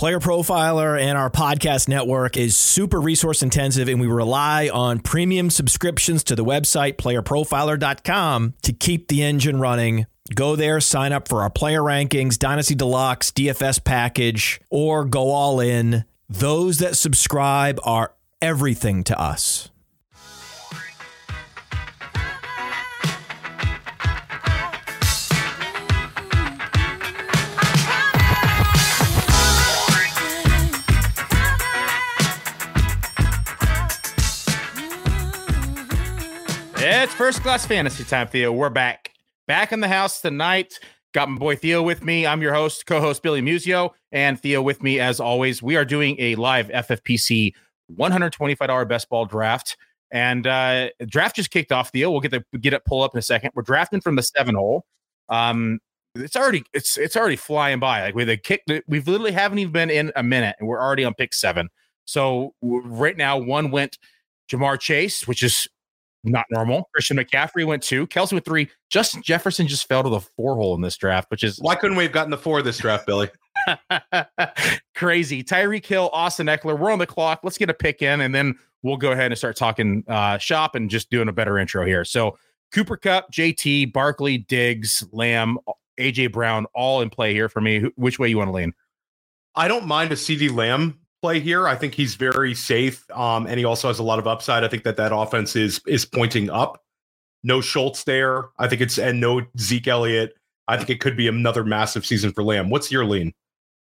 Player Profiler and our podcast network is super resource intensive, and we rely on premium subscriptions to the website playerprofiler.com to keep the engine running. Go there, sign up for our player rankings, Dynasty Deluxe, DFS package, or go all in. Those that subscribe are everything to us. First class fantasy time, Theo. We're back. Back in the house tonight. Got my boy Theo with me. I'm your host, co-host Billy Musio, and Theo with me as always. We are doing a live FFPC $125 best ball draft. And uh draft just kicked off, Theo. We'll get the get it pull up in a second. We're drafting from the seven hole. Um it's already it's it's already flying by. Like with a kick, we've literally haven't even been in a minute, and we're already on pick seven. So right now, one went Ja'Marr Chase, which is not normal. Christian McCaffrey went two. Kelce with three. Justin Jefferson just fell to the four hole in this draft, which is why couldn't we have gotten the four this draft, Billy? crazy. Tyreek Hill, Austin Ekeler. We're on the clock. Let's get a pick in, and then we'll go ahead and start talking uh, shop and just doing a better intro here. So Cooper Kupp, JT, Barkley, Diggs, Lamb, AJ Brown, all in play here for me. Which way you want to lean? I don't mind a CeeDee Lamb play here. I think he's very safe, um, and he also has a lot of upside. I think that that offense is is pointing up. No Schultz there. I think it's and no Zeke Elliott. I think it could be another massive season for Lamb. What's your lean?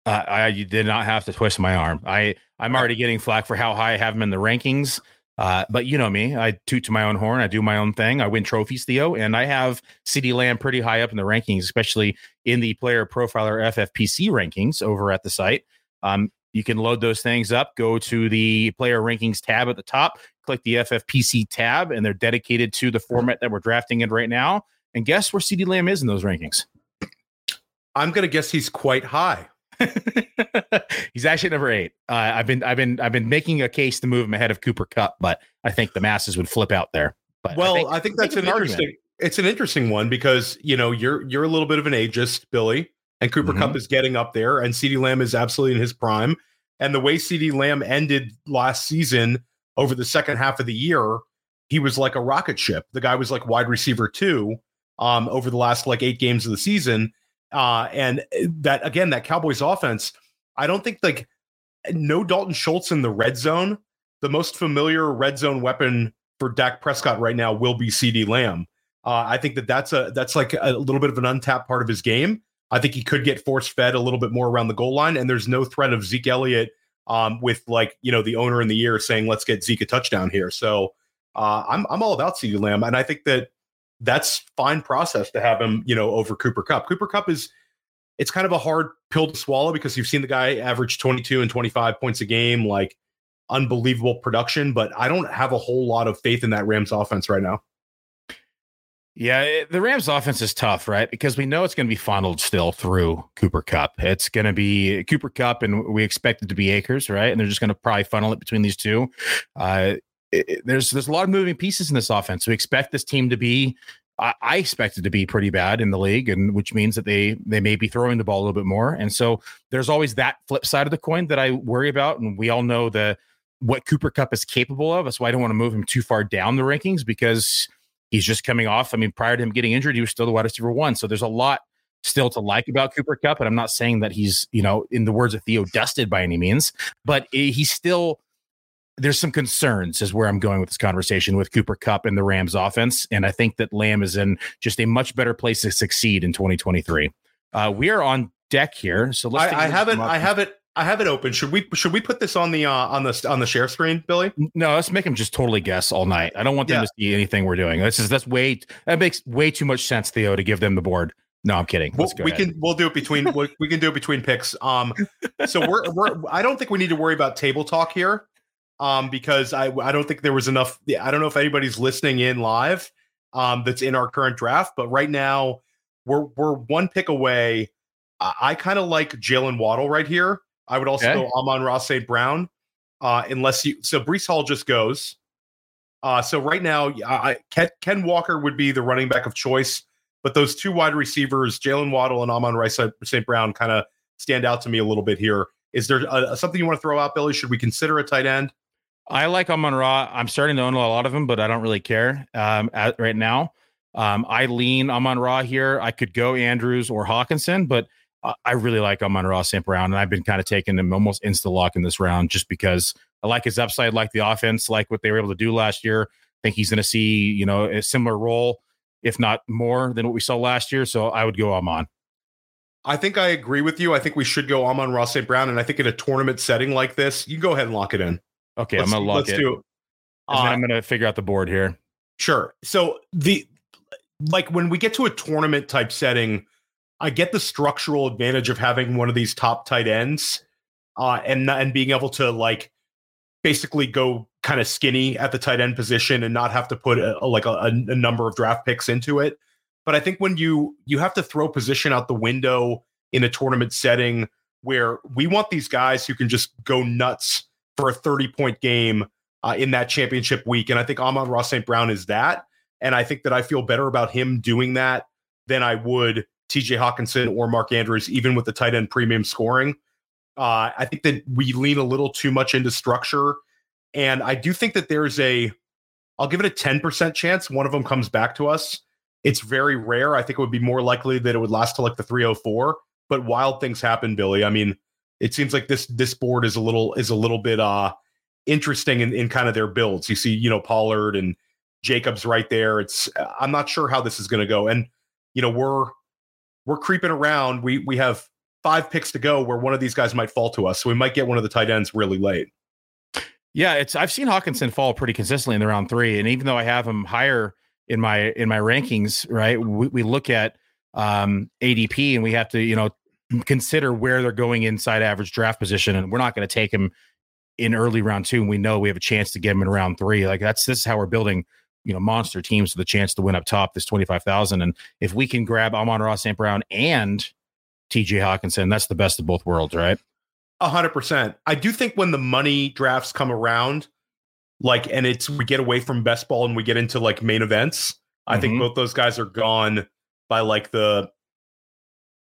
Uh, I you did not have to twist my arm. I I'm already getting flack for how high I have him in the rankings. Uh, but you know me, I toot to my own horn. I do my own thing. I win trophies, Theo, and I have CeeDee Lamb pretty high up in the rankings, especially in the player profiler FFPC rankings over at the site. Um, you can load those things up, go to the player rankings tab at the top, click the FFPC tab, and they're dedicated to the format that we're drafting in right now. And guess where CeeDee Lamb is in those rankings? I'm going to guess he's quite high. he's actually number eight. Uh, I've been, I've been, I've been making a case to move him ahead of Cooper Kupp, but I think the masses would flip out there. But well, I think, I think that's I think an interesting. Argument. It's an interesting one because you know you're you're a little bit of an ageist, Billy and Cooper mm-hmm. Kupp is getting up there, and CeeDee Lamb is absolutely in his prime. And the way CeeDee Lamb ended last season over the second half of the year, he was like a rocket ship. The guy was like wide receiver two um, over the last like eight games of the season. Uh, and that again, that Cowboys offense, I don't think like no Dalton Schultz in the red zone. The most familiar red zone weapon for Dak Prescott right now will be CeeDee Lamb. Uh, I think that that's a that's like a little bit of an untapped part of his game. I think he could get force fed a little bit more around the goal line, and there's no threat of Zeke Elliott um, with like you know the owner in the year saying let's get Zeke a touchdown here. So uh, I'm I'm all about CeeDee Lamb, and I think that that's fine process to have him you know over Cooper Kupp. Cooper Kupp is it's kind of a hard pill to swallow because you've seen the guy average 22 and 25 points a game, like unbelievable production, but I don't have a whole lot of faith in that Rams offense right now. Yeah, it, the Rams offense is tough, right? Because we know it's going to be funneled still through Cooper Kupp. It's going to be Cooper Kupp, and we expect it to be Akers, right? And they're just going to probably funnel it between these two. Uh, it, there's there's a lot of moving pieces in this offense. We expect this team to be. I, I expect it to be pretty bad in the league, and which means that they they may be throwing the ball a little bit more. And so there's always that flip side of the coin that I worry about. And we all know the what Cooper Kupp is capable of. That's why I don't want to move him too far down the rankings because He's just coming off. I mean, prior to him getting injured, he was still the wide receiver one. So there's a lot still to like about Cooper Kupp. And I'm not saying that he's, you know, in the words of Theo, dusted by any means, but he's still there's some concerns is where I'm going with this conversation with Cooper Kupp and the Rams offense. And I think that Lamb is in just a much better place to succeed in 2023. Uh, we are on deck here. So let's I, I haven't I haven't I have it open. Should we should we put this on the uh, on the on the share screen, Billy? No, let's make them just totally guess all night. I don't want them yeah. to see anything we're doing. This is that's way that makes way too much sense, Theo, to give them the board. No, I'm kidding. We'll, we ahead. can we'll do it between we can do it between picks. Um, so we're we're I don't think we need to worry about table talk here, um, because I I don't think there was enough. I don't know if anybody's listening in live, um, that's in our current draft, but right now we're we're one pick away. I, I kind of like Jalen Waddle right here. I would also okay. go Amon-Ra St. Brown, uh, unless you. So Breece Hall just goes. Uh, so right now, I, Ken, Ken, Walker would be the running back of choice, but those two wide receivers, Jalen Waddle and Amon-Ra St. Brown, kind of stand out to me a little bit here Is there a, something you want to throw out, Billy? Should we consider a tight end? I like Amon Ra. I'm starting to own a lot of them, but I don't really care um, at, right now. Um, I lean Amon Ra here. I could go Andrews or Hockenson, but I really like Amon Ra St. Brown, and I've been kind of taking him almost insta lock in this round just because I like his upside, like the offense, like what they were able to do last year. I think he's going to see, you know, a similar role, if not more than what we saw last year. So I would go Amon. I think I agree with you. I think we should go Amon Ra St. Brown, and I think in a tournament setting like this, you can go ahead and lock it in. Okay, let's, I'm gonna lock let's it. Do, uh, I'm gonna figure out the board here. Sure. So the like when we get to a tournament type setting, I get the structural advantage of having one of these top tight ends, uh, and and being able to like basically go kind of skinny at the tight end position and not have to put a, a, like a, a number of draft picks into it. But I think when you you have to throw position out the window in a tournament setting where we want these guys who can just go nuts for a 30 point game uh, in that championship week. And I think Amon-Ra St. Brown is that. And I think that I feel better about him doing that than I would TJ Hockenson or Mark Andrews, even with the tight end premium scoring. Uh, I think that we lean a little too much into structure. And I do think that there's a, I'll give it a 10% chance one of them comes back to us. It's very rare. I think it would be more likely that it would last to like the 304, but wild things happen, Billy. I mean, it seems like this this board is a little is a little bit uh interesting in, in kind of their builds. You see, you know, Pollard and Jacobs right there. It's I'm not sure how this is going to go. And you know, we're we're creeping around. We we have five picks to go where one of these guys might fall to us. So we might get one of the tight ends really late. Yeah, it's I've seen Hockenson fall pretty consistently in the round three, and even though I have him higher in my in my rankings, right? We, we look at um, ADP and we have to you know consider where they're going inside average draft position, and we're not going to take him in early round two. And we know we have a chance to get him in round three. Like that's this is how we're building, you know, monster teams with a chance to win up top this twenty five thousand. And if we can grab Amon-Ra St. Brown and TJ Hockenson that's the best of both worlds, right? A hundred percent. I do think when the money drafts come around, like, and it's we get away from best ball and we get into like main events. Mm-hmm. I think mm-hmm. both those guys are gone by like the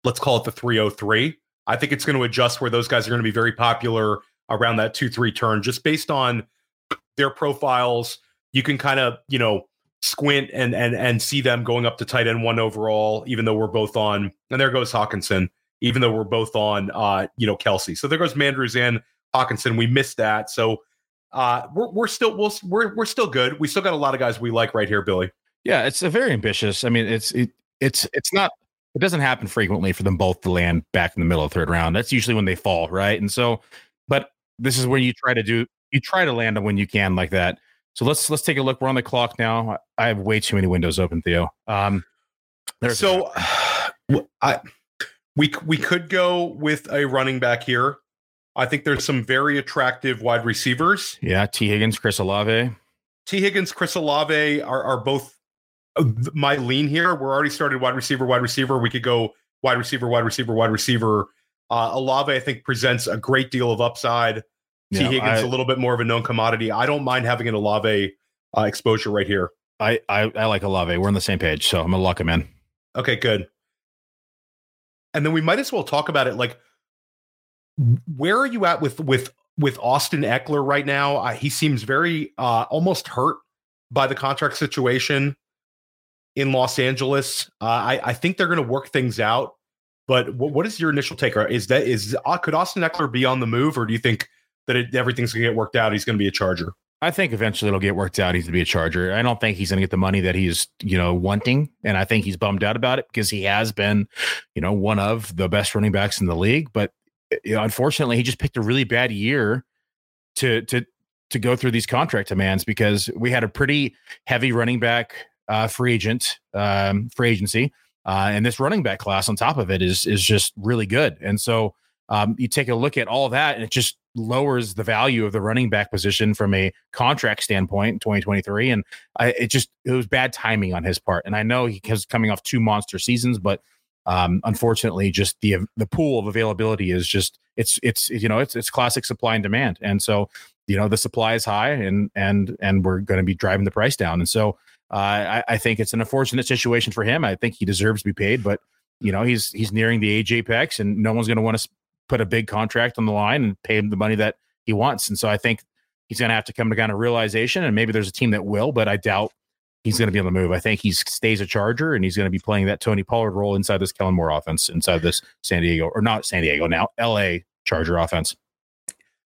let's call it the 303. I think it's going to adjust where those guys are going to be very popular around that 2 3 turn just based on their profiles. You can kind of, you know, squint and and and see them going up to tight end one overall, even though we're both on, and there goes Hockenson, even though we're both on uh, you know, Kelce. So there goes Mandrews and Hockenson. We missed that. So uh we're we're still we'll, we're we're still good. We still got a lot of guys we like right here, Billy. Yeah, it's a very ambitious. I mean, it's it, it's it's not it doesn't happen frequently for them both to land back in the middle of third round. That's usually when they fall, right? And so, but this is where you try to do you try to land them when you can like that. So let's let's take a look. We're on the clock now. I have way too many windows open, Theo. Um, so I we we could go with a running back here. I think there's some very attractive wide receivers. Yeah, T. Higgins, Chris Olave. T. Higgins, Chris Olave are, are both my lean here. We're already started wide receiver, wide receiver. We could go wide receiver, wide receiver, wide receiver. Uh, Olave, I think, presents a great deal of upside. Yeah, Tee Higgins, I, a little bit more of a known commodity. I don't mind having an Olave uh, exposure right here. I, I, I like Olave. We're on the same page, so I'm gonna lock him in. Okay, good. And then we might as well talk about it. Like, where are you at with with with Austin Ekeler right now? Uh, he seems very uh, almost hurt by the contract situation in Los Angeles. Uh, I, I think they're going to work things out. But what, what is your initial take? Is that is uh, could Austin Ekeler be on the move, or do you think that it, everything's going to get worked out? He's going to be a Charger. I think eventually it'll get worked out. He's going to be a Charger. I don't think he's going to get the money that he's you know wanting, and I think he's bummed out about it because he has been, you know, one of the best running backs in the league. But you know, unfortunately, he just picked a really bad year to to to go through these contract demands because we had a pretty heavy running back uh, free agent, um, free agency, uh, and this running back class on top of it is is just really good. And so um, you take a look at all that, and it just lowers the value of the running back position from a contract standpoint in 2023. And I, it just it was bad timing on his part. And I know he was coming off two monster seasons, but um, unfortunately, just the the pool of availability is just it's it's you know it's it's classic supply and demand. And so you know the supply is high, and and and we're going to be driving the price down. And so uh, I, I, think it's an unfortunate situation for him. I think he deserves to be paid, but you know he's he's nearing the age apex, and no one's going to want to put a big contract on the line and pay him the money that he wants. And so I think he's going to have to come to kind of realization. And maybe there's a team that will, but I doubt he's going to be on the move. I think he stays a Charger and he's going to be playing that Tony Pollard role inside this Kellen Moore offense, inside this San Diego or not San Diego now, LA Charger offense.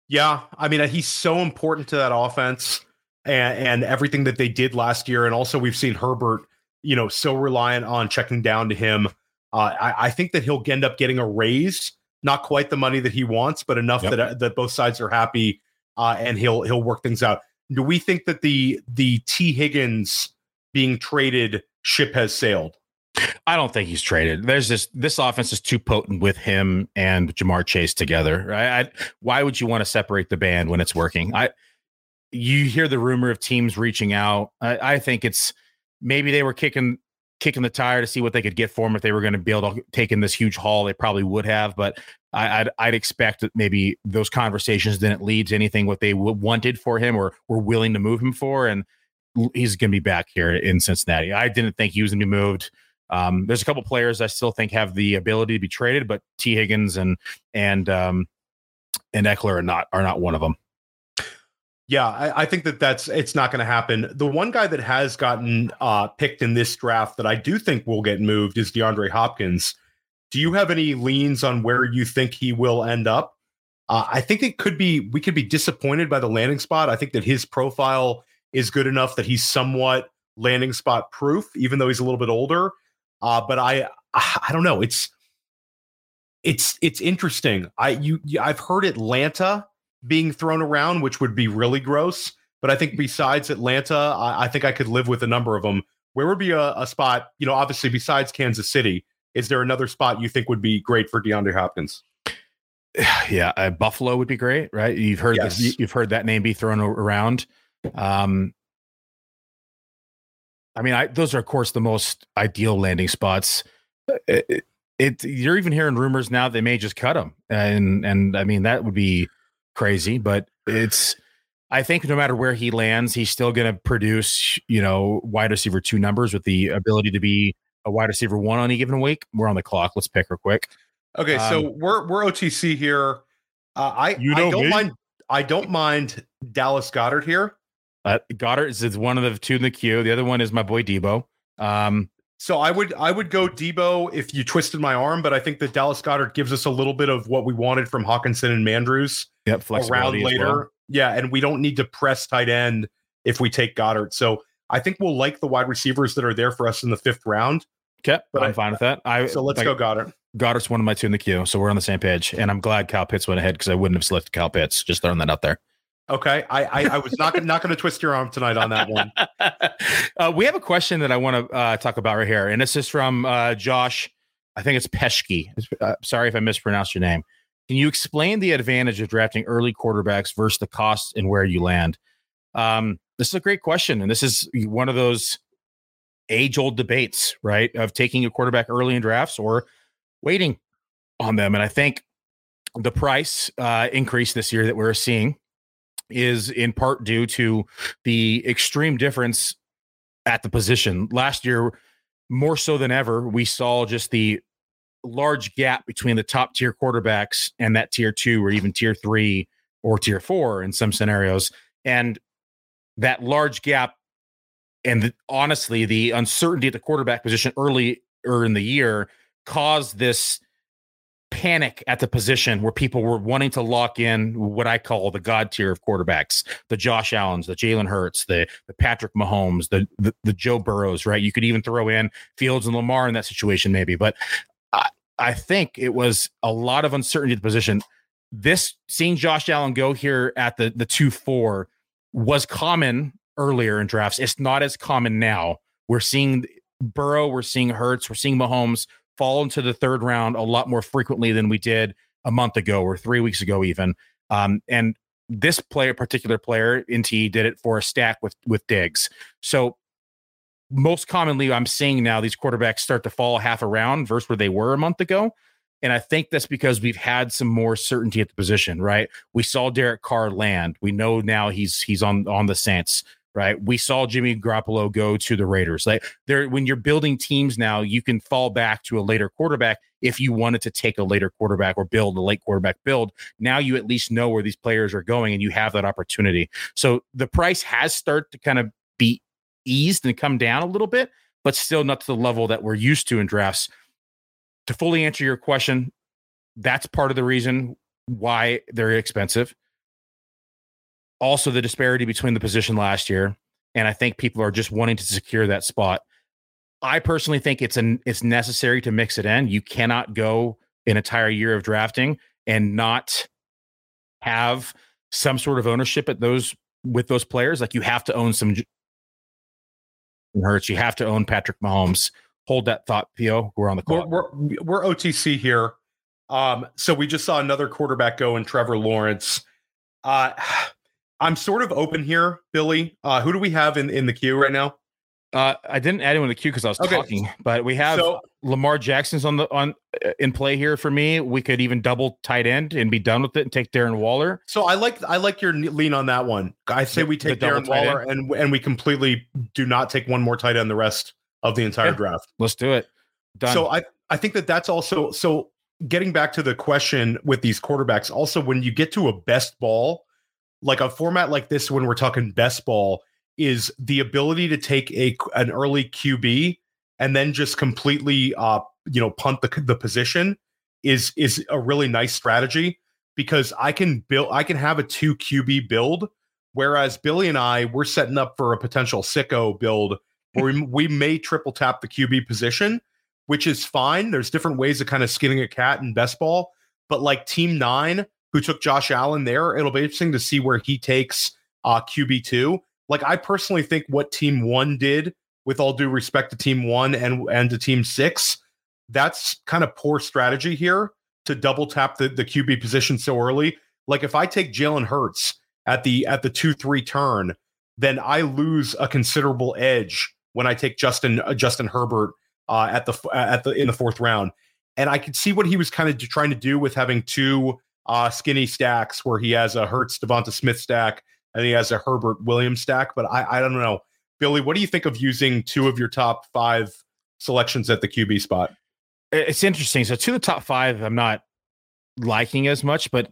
Yeah, I mean he's so important to that offense and, and everything that they did last year, and also we've seen Herbert, you know, so reliant on checking down to him. Uh, I, I, think that he'll end up getting a raise, not quite the money that he wants, but enough yep. that that both sides are happy, uh, and he'll he'll work things out. Do we think that the the Tee Higgins being traded ship has sailed? I don't think he's traded. There's this this offense is too potent with him and Ja'Marr Chase together. Right? I, why would you want to separate the band when it's working? I you hear the rumor of teams reaching out. I, I think it's maybe they were kicking kicking the tire to see what they could get for him if they were going to be able to take in this huge haul. They probably would have, but I, would I'd expect that maybe those conversations didn't lead to anything what they w- wanted for him or were willing to move him for, and he's going to be back here in Cincinnati. I didn't think he was going to be moved. Um, there's a couple players I still think have the ability to be traded, but T Higgins and and um, and Ekeler are not are not one of them. Yeah, I, I think that that's it's not going to happen. The one guy that has gotten uh, picked in this draft that I do think will get moved is DeAndre Hopkins. Do you have any leans on where you think he will end up? Uh, I think it could be we could be disappointed by the landing spot. I think that his profile is good enough that he's somewhat landing spot proof, even though he's a little bit older. Uh, but I, I don't know. It's it's it's interesting. I you I've heard Atlanta being thrown around, which would be really gross. But I think besides Atlanta, I, I think I could live with a number of them. Where would be a, a, spot? You know, obviously besides Kansas City, is there another spot you think would be great for DeAndre Hopkins? Yeah, uh, Buffalo would be great, right? You've heard yes. this, you've heard that name be thrown around. Um, I mean, I, those are of course the most ideal landing spots. It, it, it, you're even hearing rumors now they may just cut him, and and I mean that would be crazy, but it's. I think no matter where he lands, he's still going to produce, you know, wide receiver two numbers with the ability to be a wide receiver one on any given week. We're on the clock. Let's pick her quick. Okay, um, so we're we're OTC here. Uh, I you know I don't me? mind. I don't mind Dallas Goedert here. Uh, Goedert is, is one of the two in the queue. The other one is my boy Deebo. Um, so I would I would go Deebo if you twisted my arm, but I think that Dallas Goedert gives us a little bit of what we wanted from Hockenson and Mandrews. Yep, around later. Well. Yeah, and we don't need to press tight end if we take Goedert. So I think we'll like the wide receivers that are there for us in the fifth round. Okay, but I'm I, fine with that. I so let's I, go Goedert. Goedert's one of my two in the queue, so we're on the same page. And I'm glad Kyle Pitts went ahead because I wouldn't have selected Kyle Pitts. Just throwing that out there. Okay, I I, I was not not going to twist your arm tonight on that one. uh, we have a question that I want to uh, talk about right here, and this is from uh, Josh. I think it's Pesky. Uh, sorry if I mispronounced your name. Can you explain the advantage of drafting early quarterbacks versus the cost and where you land? Um, this is a great question, and this is one of those age-old debates, right? Of taking a quarterback early in drafts or waiting on them. And I think the price uh, increase this year that we're seeing is in part due to the extreme difference at the position. Last year, more so than ever, we saw just the large gap between the top tier quarterbacks and that tier two or even tier three or tier four in some scenarios. And that large gap and the, honestly, the uncertainty at the quarterback position early or in the year caused this panic at the position where people were wanting to lock in what I call the god tier of quarterbacks, the Josh Allens, the Jalen Hurts, the the Patrick Mahomes, the, the, the Joe Burrows, right? You could even throw in Fields and Lamar in that situation, maybe. But I, I think it was a lot of uncertainty at the position. This seeing Josh Allen go here at the the two four was common earlier in drafts. It's not as common now. We're seeing Burrow, we're seeing Hurts, we're seeing Mahomes fall into the third round a lot more frequently than we did a month ago or three weeks ago, even. Um, and this player, particular player, NT did it for a stack with with Diggs. So most commonly, I'm seeing now these quarterbacks start to fall half a round versus where they were a month ago. And I think that's because we've had some more certainty at the position, right? We saw Derek Carr land. We know now he's he's on on the Saints right? We saw Jimmy Garoppolo go to the Raiders. Like there, when you're building teams now, you can fall back to a later quarterback if you wanted to take a later quarterback or build a late quarterback build. Now you at least know where these players are going and you have that opportunity. So the price has started to kind of be eased and come down a little bit, but still not to the level that we're used to in drafts. To fully answer your question, that's part of the reason why they're expensive also the disparity between the position last year, and I think people are just wanting to secure that spot. I personally think it's an it's necessary to mix it in. You cannot go an entire year of drafting and not have some sort of ownership at those with those players. Like you have to own some Hurts. You have to own Patrick Mahomes. Hold that thought, Theo. We're on the call. We're, we're, we're OTC here. Um, so we just saw another quarterback go in Trevor Lawrence. Uh, I'm sort of open here, Billy. Uh, who do we have in, in the queue right now? Uh, I didn't add anyone to the queue because I was okay. talking, but we have so, Lamar Jackson's on the on uh, in play here for me. We could even double tight end and be done with it and take Darren Waller. So I like I like your lean on that one. I say we take Darren Waller and and we completely do not take one more tight end the rest of the entire yeah. draft. Let's do it. Done. So I I think that that's also so getting back to the question with these quarterbacks. Also, when you get to a best ball like a format like this when we're talking best ball is the ability to take a an early QB and then just completely uh you know punt the the position is is a really nice strategy because I can build I can have a 2 QB build whereas Billy and I we're setting up for a potential sicko build where we, we may triple tap the QB position which is fine. There's different ways of kind of skinning a cat in best ball but like team 9 who took Josh Allen there. It'll be interesting to see where he takes uh, QB2. Like, I personally think what team one did, with all due respect to team one and, and to team six, that's kind of poor strategy here to double tap the, the QB position so early. Like, if I take Jalen Hurts at the at the two three turn, then I lose a considerable edge when I take Justin uh, Justin Herbert uh, at the at the in the fourth round. And I could see what he was kind of trying to do with having two uh, skinny stacks where he has a Hurts Devonta Smith stack and he has a Herbert Williams stack. But I, I don't know. Billy, what do you think of using two of your top five selections at the QB spot? It's interesting. So two of the top five, I'm not liking as much, but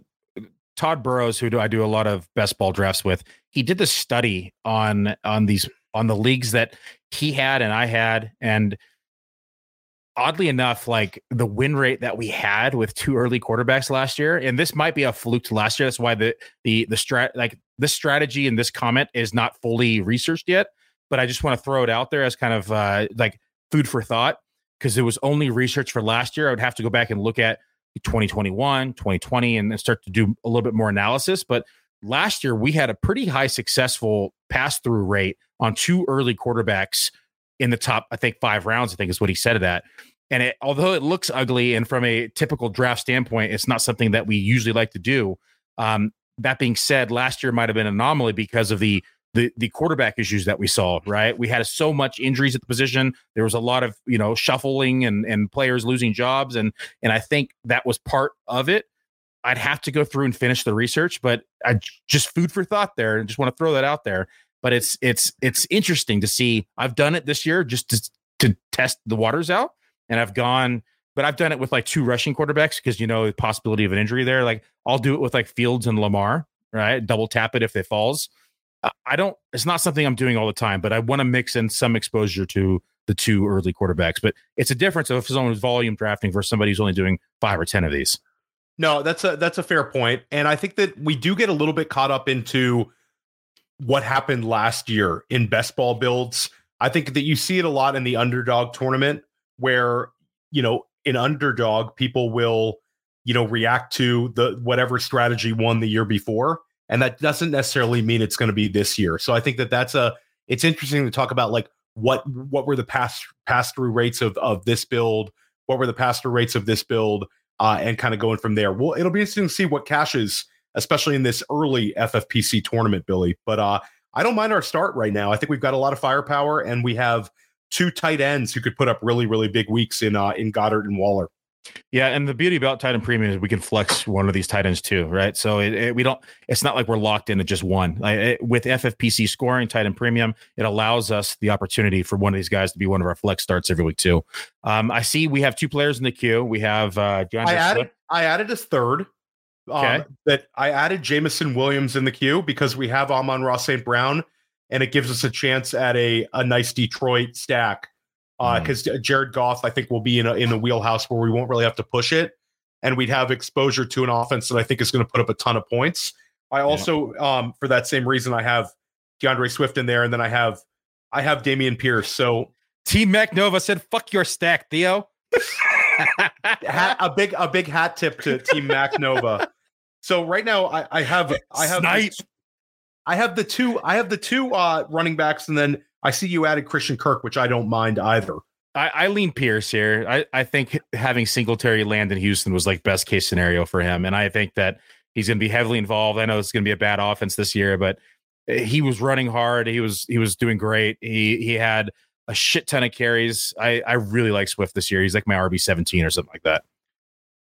Todd Burrows, who do I do a lot of best ball drafts with, he did this study on on these on the leagues that he had and I had, and oddly enough, like the win rate that we had with two early quarterbacks last year, and this might be a fluke to last year. That's why the the the strat like this strategy and this comment is not fully researched yet. But I just want to throw it out there as kind of uh, like food for thought because it was only research for last year. I would have to go back and look at 2021, 2020, and then start to do a little bit more analysis. But last year we had a pretty high successful pass through rate on two early quarterbacks in the top, I think five rounds, I think is what he said of that. And it, although it looks ugly and from a typical draft standpoint, it's not something that we usually like to do. Um, that being said, last year might have been an anomaly because of the the the quarterback issues that we saw. Right, we had so much injuries at the position. There was a lot of you know shuffling and and players losing jobs, and and I think that was part of it. I'd have to go through and finish the research, but I just food for thought there, and just want to throw that out there but it's it's it's interesting to see. I've done it this year just to to test the waters out, and I've gone, but I've done it with like two rushing quarterbacks because you know the possibility of an injury there. Like I'll do it with like Fields and Lamar, right? Double tap it if it falls. I don't. It's not something I'm doing all the time, but I want to mix in some exposure to the two early quarterbacks. But it's a difference of someone's volume drafting versus somebody who's only doing five or ten of these. No, that's a that's a fair point, and I think that we do get a little bit caught up into what happened last year in best ball builds. I think that you see it a lot in the underdog tournament where, you know, in underdog, people will, you know, react to the whatever strategy won the year before. And that doesn't necessarily mean it's going to be this year. So I think that that's a, it's interesting to talk about like what, what were the pass pass through rates of, of this build? What were the pass through rates of this build? Uh, and kind of going from there. Well, it'll be interesting to see what caches especially in this early FFPC tournament, Billy. But uh, I don't mind our start right now. I think we've got a lot of firepower, and we have two tight ends who could put up really, really big weeks in uh, in Goedert and Waller. Yeah, and the beauty about tight end premium is we can flex one of these tight ends too, right? So it, it, we don't. It's not like we're locked into just one. Like it, with FFPC scoring tight end premium, it allows us the opportunity for one of these guys to be one of our flex starts every week too. Um, I see we have two players in the queue. We have uh, John. I added. I added a third. Um. That I added Jameson Williams in the queue because we have Amon-Ra St. Brown, and it gives us a chance at a a nice Detroit stack because uh, mm. Jared Goff, I think, will be in a in a wheelhouse where we won't really have to push it, and we'd have exposure to an offense that I think is going to put up a ton of points. I also, yeah. um, for that same reason, I have D'Andre Swift in there, and then I have I have Dameon Pierce. So Team MacNova said, "Fuck your stack, Theo." hat, a big a big hat tip to Team MacNova. So right now, I, I have I have the, I have the two I have the two uh, running backs, and then I see you added Christian Kirk, which I don't mind either. I, I lean Pierce here. I, I think having Singletary land in Houston was like best case scenario for him. And I think that he's going to be heavily involved. I know it's going to be a bad offense this year, but he was running hard. He was he was doing great. He he had a shit ton of carries. I I really like Swift this year. He's like my RB seventeen or something like that.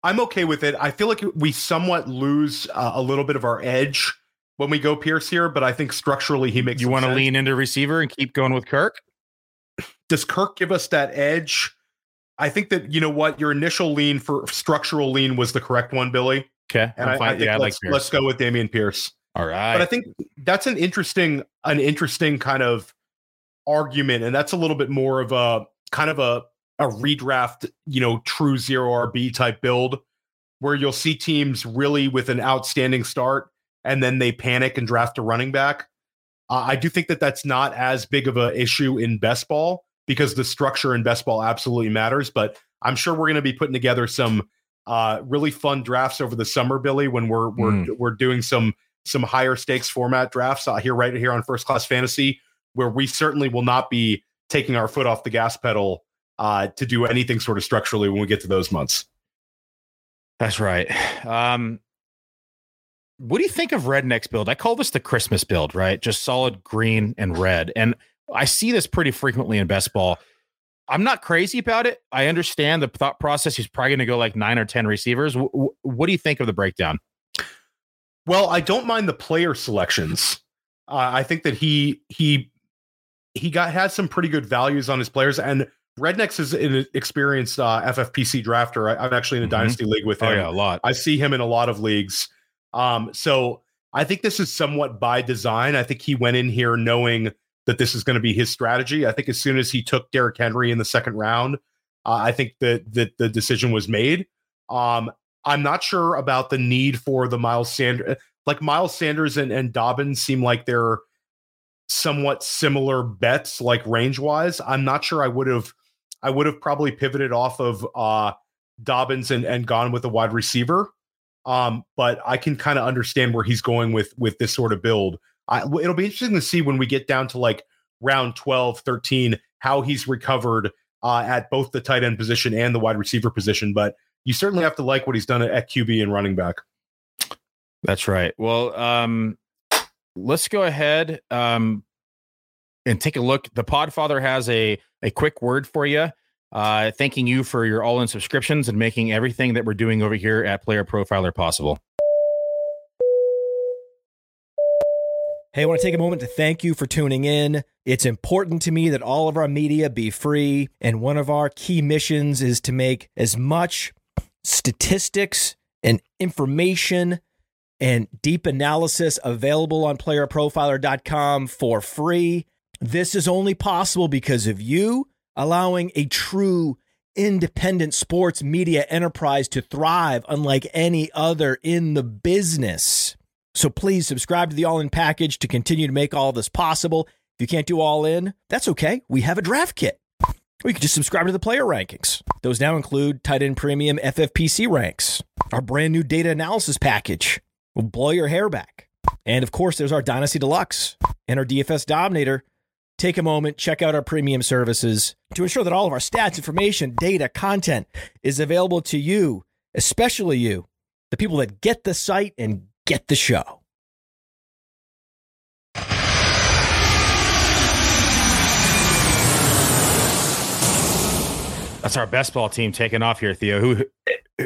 I'm okay with it. I feel like we somewhat lose uh, a little bit of our edge when we go Pierce here, but I think structurally he makes. You want to lean into receiver and keep going with Kirk? Does Kirk give us that edge? I think that you know what your initial lean for structural lean was the correct one, Billy. Okay, and I, I, think yeah, let's, like let's go with Dameon Pierce. All right, but I think that's an interesting an interesting kind of argument, and that's a little bit more of a kind of a a redraft, you know, true zero RB type build where you'll see teams really with an outstanding start and then they panic and draft a running back. Uh, I do think that that's not as big of an issue in best ball because the structure in best ball absolutely matters. But I'm sure we're going to be putting together some uh, really fun drafts over the summer, Billy, when we're we're mm. we're doing some some higher stakes format drafts uh, here right here on First Class Fantasy, where we certainly will not be taking our foot off the gas pedal uh, to do anything sort of structurally when we get to those months. That's right. Um, what do you think of Redneck's build? I call this the Christmas build, right? Just solid green and red. And I see this pretty frequently in best ball. I'm not crazy about it. I understand the thought process. He's probably going to go like nine or 10 receivers. W- what do you think of the breakdown? Well, I don't mind the player selections. Uh, I think that he he he got had some pretty good values on his players, and Rednex is an experienced uh, FFPC drafter. I, am actually in a mm-hmm. dynasty league with oh, him. Oh yeah, a lot. I see him in a lot of leagues. Um, so I think this is somewhat by design. I think he went in here knowing that this is going to be his strategy. I think as soon as he took Derrick Henry in the second round, uh, I think that that the decision was made. Um, I'm not sure about the need for the Miles Sanders. Like Miles Sanders and, and Dobbins seem like they're somewhat similar bets, like range wise. I'm not sure I would have. I would have probably pivoted off of uh, Dobbins and, and gone with a wide receiver. Um, but I can kind of understand where he's going with with this sort of build. I, it'll be interesting to see when we get down to like round 12, 13, how he's recovered uh, at both the tight end position and the wide receiver position. But you certainly have to like what he's done at, QB and running back. That's right. Well, um, let's go ahead um, and take a look. The Podfather has a a quick word for you uh, thanking you for your all in subscriptions and making everything that we're doing over here at Player Profiler possible. Hey, I want to take a moment to thank you for tuning in. It's important to me that all of our media be free, and one of our key missions is to make as much statistics and information and deep analysis available on playerprofiler.com for free. This is only possible because of you allowing a true independent sports media enterprise to thrive unlike any other in the business. So please subscribe to the All In package to continue to make all this possible. If you can't do All In, that's okay. We have a draft kit. You can just subscribe to the player rankings. Those now include tight end premium FFPC ranks, our brand new data analysis package will blow your hair back. And of course, there's our Dynasty Deluxe and our DFS Dominator take a moment, check out our premium services to ensure that all of our stats, information, data, content is available to you, especially you, the people that get the site and get the show. That's our best ball team taking off here, Theo. Who?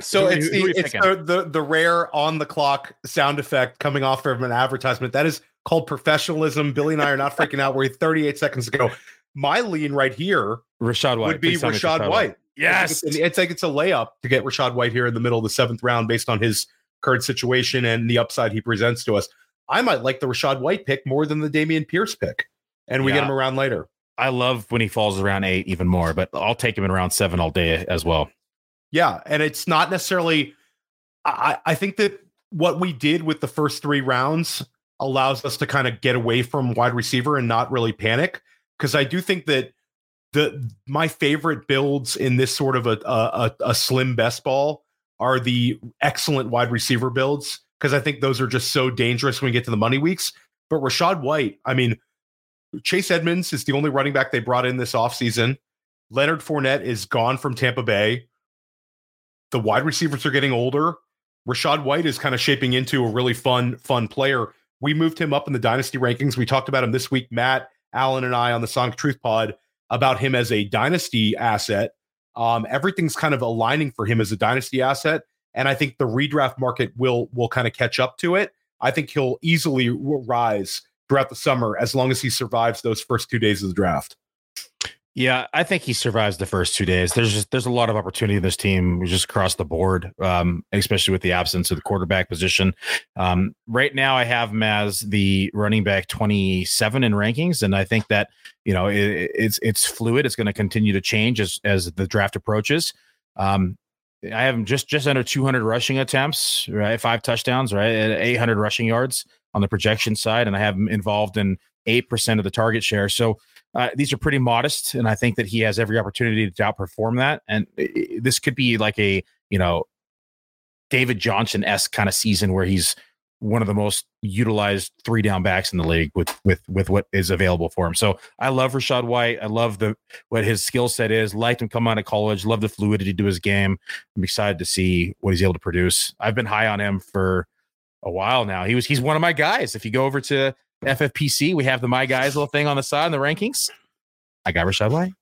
So who, it's, the, it's the, the, the rare on the clock sound effect coming off from an advertisement. That is called professionalism. Billy and I are not freaking out. We're 38 seconds ago. My lean right here, Rachaad White would be Rachaad, Rachaad, White. Yes, it's, it's like it's a layup to get Rachaad White here in the middle of the seventh round based on his current situation and the upside he presents to us. I might like the Rachaad White pick more than the Dameon Pierce pick, and we yeah. get him around later. I love when he falls around eight even more, but I'll take him in around seven all day as well. Yeah, and it's not necessarily. I, I think that what we did with the first three rounds allows us to kind of get away from wide receiver and not really panic because I do think that the my favorite builds in this sort of a a, a slim best ball are the excellent wide receiver builds because I think those are just so dangerous when we get to the money weeks. But Rachaad White, I mean, Chase Edmonds is the only running back they brought in this offseason. Leonard Fournette is gone from Tampa Bay. The wide receivers are getting older. Rachaad White is kind of shaping into a really fun, fun player. We moved him up in the dynasty rankings. We talked about him this week. Matt, Allen, and I on the Sonic Truth Pod about him as a dynasty asset. Um, everything's kind of aligning for him as a dynasty asset, and I think the redraft market will will kind of catch up to it. I think he'll easily rise throughout the summer as long as he survives those first two days of the draft. Yeah, I think he survives the first two days. There's just there's a lot of opportunity in this team just across the board, um, especially with the absence of the quarterback position. Um, right now, I have him as the running back 27 in rankings, and I think that you know it, it's it's fluid. It's going to continue to change as as the draft approaches. Um, I have him just just under 200 rushing attempts, right? Five touchdowns, right? At 800 rushing yards on the projection side, and I have him involved in eight percent of the target share. So uh, these are pretty modest, and I think that he has every opportunity to outperform that. And this could be like a you know David Johnson s kind of season where he's one of the most utilized three down backs in the league with with with what is available for him. So I love Rachaad White. I love the what his skill set is. Liked him come out of college. Love the fluidity to his game. I'm excited to see what he's able to produce. I've been high on him for a while now. He was he's one of my guys. If you go over to FFPC. We have the My Guys little thing on the side in the rankings. I got Rachaad White.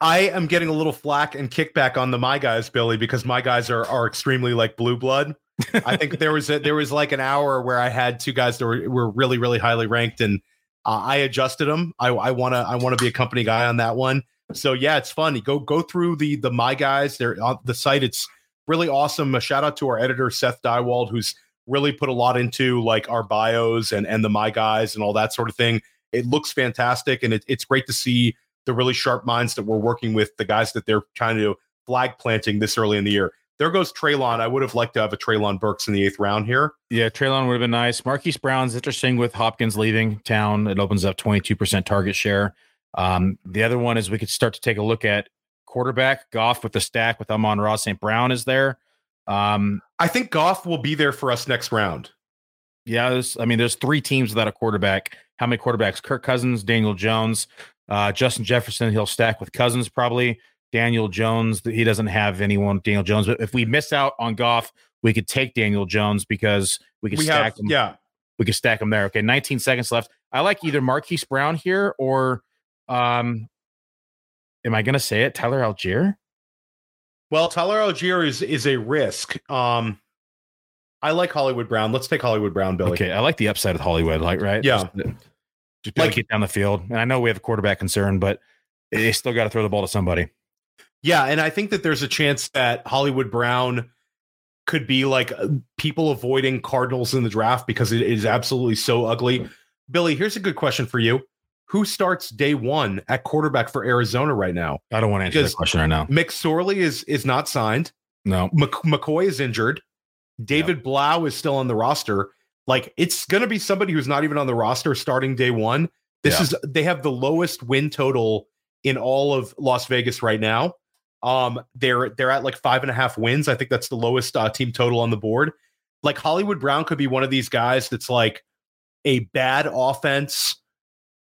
I am getting a little flack and kickback on the My Guys, Billy, because my guys are are extremely like blue blood. I think there was a, there was like an hour where I had two guys that were, were really really highly ranked, and uh, I adjusted them. I, I wanna I want to be a company guy on that one. So yeah, it's fun. go go through the the My Guys. They're on the site. It's really awesome. A shout out to our editor Seth Dywald, who's really put a lot into like our bios and and the my guys and all that sort of thing. It looks fantastic, and it, it's great to see the really sharp minds that we're working with, the guys that they're trying to flag planting this early in the year. There goes Treylon. I would have liked to have a Treylon Burks in the eighth round here. Yeah, Treylon would have been nice. Marquise Brown's interesting with Hopkins leaving town. It opens up 22% target share. Um, the other one is we could start to take a look at quarterback. Goff with the stack with Amon-Ra St. Brown is there. Um, I think Goff will be there for us next round. Yeah, I mean, there's three teams without a quarterback. How many quarterbacks? Kirk Cousins, Daniel Jones, uh, Justin Jefferson. He'll stack with Cousins probably. Daniel Jones, he doesn't have anyone. Daniel Jones, but if we miss out on Goff, we could take Daniel Jones because we could we stack have, him. Yeah, we could stack him there. Okay, 19 seconds left. I like either Marquise Brown here or, um, am I going to say it? Tyler Allgeier. Well, Tyler Allgeier is is a risk. Um, I like Hollywood Brown. Let's take Hollywood Brown, Billy. Okay, I like the upside of Hollywood. Like, right? Yeah. Just, just like get down the field, and I know we have a quarterback concern, but they still got to throw the ball to somebody. Yeah, and I think that there's a chance that Hollywood Brown could be like uh, people avoiding Cardinals in the draft because it is absolutely so ugly. Billy, here's a good question for you who starts day one at quarterback for Arizona right now? I don't want to answer that question right now. McSorley is is not signed. No. McCoy is injured. David yep. Blough is still on the roster. Like it's going to be somebody who's not even on the roster starting day one. This yeah. is they have the lowest win total in all of Las Vegas right now. Um, they're they're at like five and a half wins. I think that's the lowest uh, team total on the board. Like Hollywood Brown could be one of these guys that's like a bad offense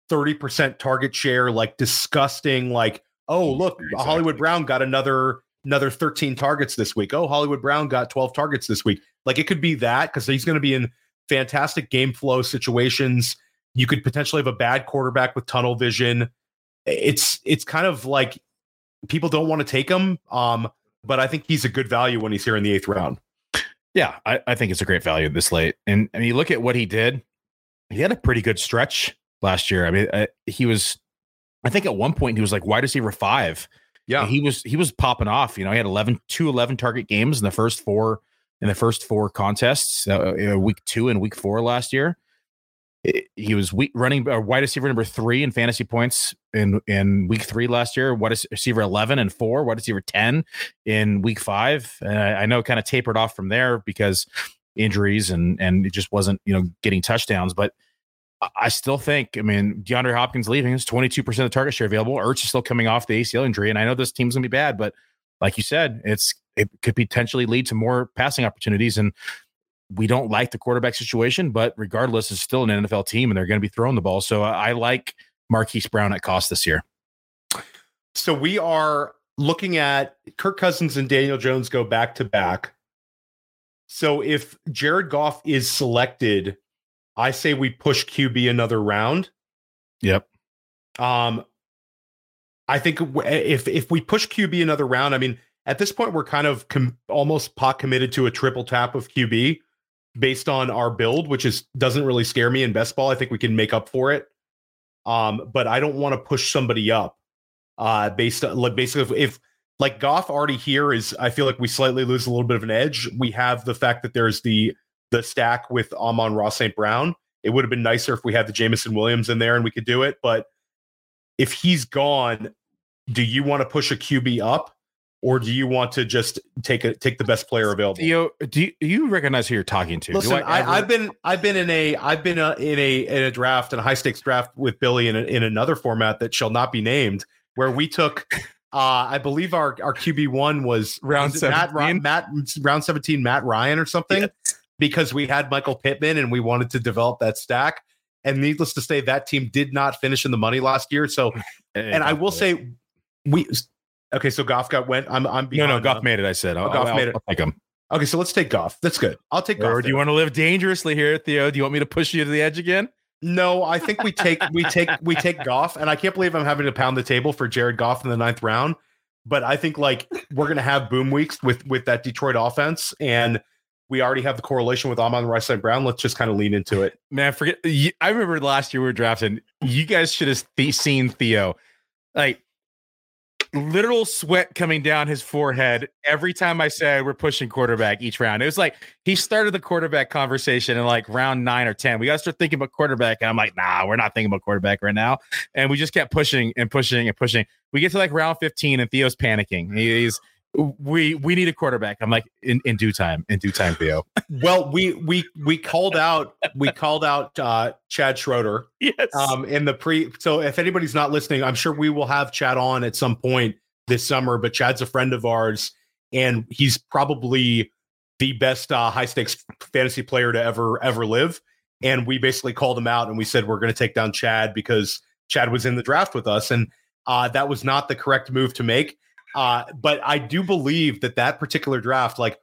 30% target share, like disgusting, like, oh, look, exactly. Hollywood Brown got another another 13 targets this week. Oh, Hollywood Brown got 12 targets this week. Like it could be that because he's going to be in fantastic game flow situations. You could potentially have a bad quarterback with tunnel vision. It's it's kind of like people don't want to take him. Um, but I think he's a good value when he's here in the eighth round. Yeah, I, I think it's a great value this late. And I mean, look at what he did. He had a pretty good stretch last year. I mean, uh, he was, I think at one point he was like wide receiver five. Yeah, he was he was popping off. You know, he had 11, two 11 target games in the first four in the first four contests, uh, week two and week four last year he was running uh, wide receiver number three in fantasy points in in week three last year. Wide receiver eleven and four. Wide receiver ten in week five. Uh, I know kind of tapered off from there because injuries and and it just wasn't you know getting touchdowns. But I still think, I mean, DeAndre Hopkins leaving is twenty two percent of the target share available. Ertz is still coming off the ACL injury, and I know this team's gonna be bad, but like you said, it's it could potentially lead to more passing opportunities and we don't like the quarterback situation, but regardless, it's still an NFL team and they're going to be throwing the ball. So I like Marquise Brown at cost this year. So we are looking at Kirk Cousins and Daniel Jones go back to back. So if Jared Goff is selected, I say we push QB another round. Yep. Um, I think if if we push QB another round, I mean, at this point we're kind of com- almost pot committed to a triple tap of QB based on our build, which is doesn't really scare me in best ball. I think we can make up for it. Um, but I don't want to push somebody up. Uh, based on like basically if, if like Goff already here is, I feel like we slightly lose a little bit of an edge. We have the fact that there's the the stack with Amon-Ra St. Brown. It would have been nicer if we had the Jameson Williams in there and we could do it. But if he's gone, do you want to push a QB up? or do you want to just take a take the best player available? Theo, do you, do you recognize who you're talking to? Listen, I, have been I've been in a I've been a, in a in a draft in a high stakes draft with Billy in a, in another format that shall not be named, where we took. Uh, I believe our our QB one was round was seventeen, Matt, Matt, round seventeen, Matt Ryan or something, yes. Because we had Michael Pittman and we wanted to develop that stack. And needless to say, that team did not finish in the money last year. So, and I will say, we Okay, so Goff got went. I'm I'm no no Goff made it. I said oh, Goff I'll, made it. I'll take him. Okay, so let's take Goff. That's good. I'll take Goff. Or do there. you want to live dangerously here, Theo? Do you want me to push you to the edge again? No, I think we take we take we take Goff, and I can't believe I'm having to pound the table for Jared Goff in the ninth round. But I think like we're gonna have boom weeks with with that Detroit offense, and we already have the correlation with Amon-Ra St. Brown. Let's just kind of lean into it. Man, forget. I remember last year we were drafting. You guys should have seen Theo. Like literal sweat coming down his forehead every time I said we're pushing quarterback each round. It was like he started the quarterback conversation in like round nine or 10. We got to start thinking about quarterback. And I'm like, nah, we're not thinking about quarterback right now. And we just kept pushing and pushing and pushing. We get to like round 15 and Theo's panicking. He's, we we need a quarterback. I'm like in, in due time, in due time, Theo. well, we we we called out we called out uh Chad Schroeder. Yes. Um in the pre so if anybody's not listening, I'm sure we will have Chad on at some point this summer, but Chad's a friend of ours and he's probably the best uh, high stakes fantasy player to ever ever live. And we basically called him out and we said we're going to take down Chad because Chad was in the draft with us, and uh, that was not the correct move to make. Uh, but I do believe that that particular draft, like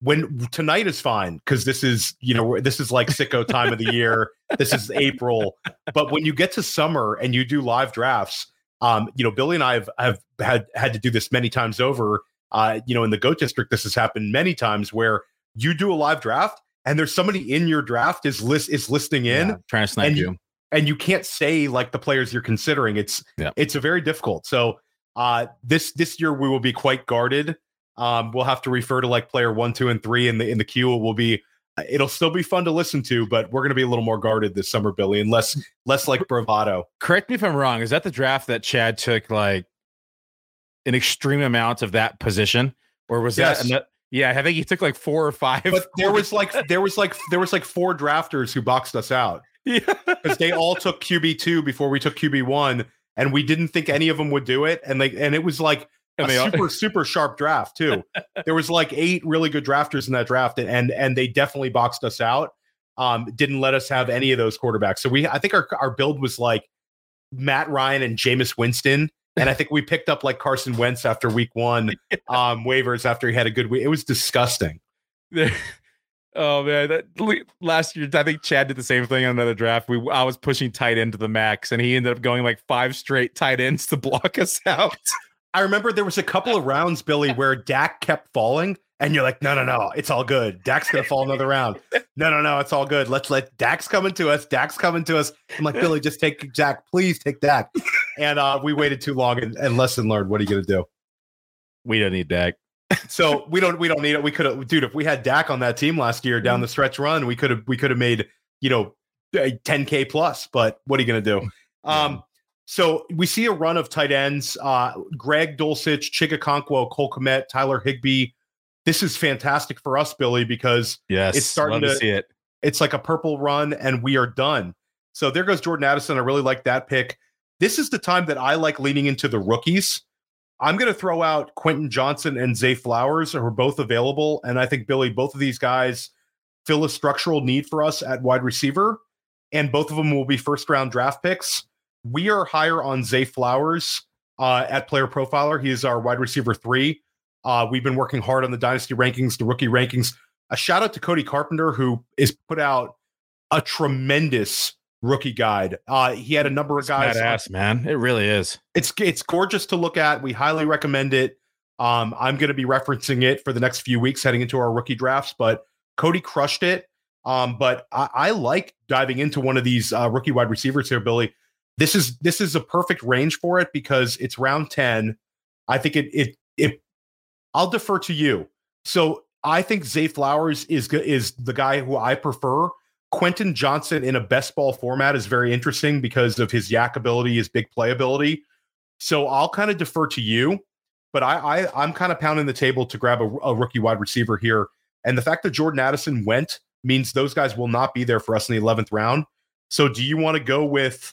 when tonight is fine because this is you know this is like sicko time of the year. This is April, but when you get to summer and you do live drafts, um, you know Billy and I have have had had to do this many times over. Uh, you know, in the Goat District, this has happened many times where you do a live draft and there's somebody in your draft is list is listening in yeah, trying to snipe you, and you can't say like the players you're considering. It's yeah. it's a very difficult. So uh, this this year we will be quite guarded. Um, we'll have to refer to like player one, two, and three in the in the queue. It will be it'll still be fun to listen to, but we're going to be a little more guarded this summer, Billy, and less less like bravado. Correct me if I'm wrong. Is that the draft that Chad took like an extreme amount of that position, or was yes. that? yeah, I think he took like four or five. But there was like there was like there was like four drafters who boxed us out. Yeah, because they all took QB two before we took QB one, and we didn't think any of them would do it. And like, and it was like a super super sharp draft too. there was like eight really good drafters in that draft, and and they definitely boxed us out. Um, didn't let us have any of those quarterbacks. So we, I think our our build was like Matt Ryan and Jameis Winston, and I think we picked up like Carson Wentz after week one um, waivers after he had a good week. It was disgusting. Oh man, that last year I think Chad did the same thing on another draft. We I was pushing tight end to the max, and he ended up going like five straight tight ends to block us out. I remember there was a couple of rounds, Billy, where Dak kept falling, and you're like, no, no, no, it's all good. Dak's gonna fall another round. No, no, no, it's all good. Let's let Dak's coming to us. Dak's coming to us. I'm like, Billy, just take Dak, please take Dak. And uh, we waited too long, and, and lesson learned. What are you gonna do? We don't need Dak. So we don't we don't need it. We could have, dude. If we had Dak on that team last year down the stretch run, we could have we could have made you know 10k plus. But what are you gonna do? Um, so we see a run of tight ends: uh, Greg Dulcich, Chig Okonkwo, Cole Kmet, Tyler Higbee. This is fantastic for us, Billy, because yes, it's starting to, to see it. It's like a purple run, and we are done. So there goes Jordan Addison. I really like that pick. This is the time that I like leaning into the rookies. I'm going to throw out Quentin Johnston and Zay Flowers, who are both available. And I think, Billy, both of these guys fill a structural need for us at wide receiver. And both of them will be first round draft picks. We are higher on Zay Flowers uh, at Player Profiler. He is our wide receiver three. Uh, we've been working hard on the dynasty rankings, the rookie rankings. A shout out to Cody Carpenter, who is put out a tremendous rookie guide. Uh, he had a number of guys. Badass, man. It really is. It's it's gorgeous to look at. We highly recommend it. Um, I'm going to be referencing it for the next few weeks heading into our rookie drafts. But Cody crushed it. Um, but I, I like diving into one of these uh, rookie wide receivers here, Billy this is this is a perfect range for it because it's round 10 i think it it it i'll defer to you so i think zay flowers is is the guy who i prefer quentin Johnston in a best ball format is very interesting because of his yak ability his big playability so i'll kind of defer to you but i, I i'm kind of pounding the table to grab a, a rookie wide receiver here and the fact that jordan addison went means those guys will not be there for us in the 11th round so do you want to go with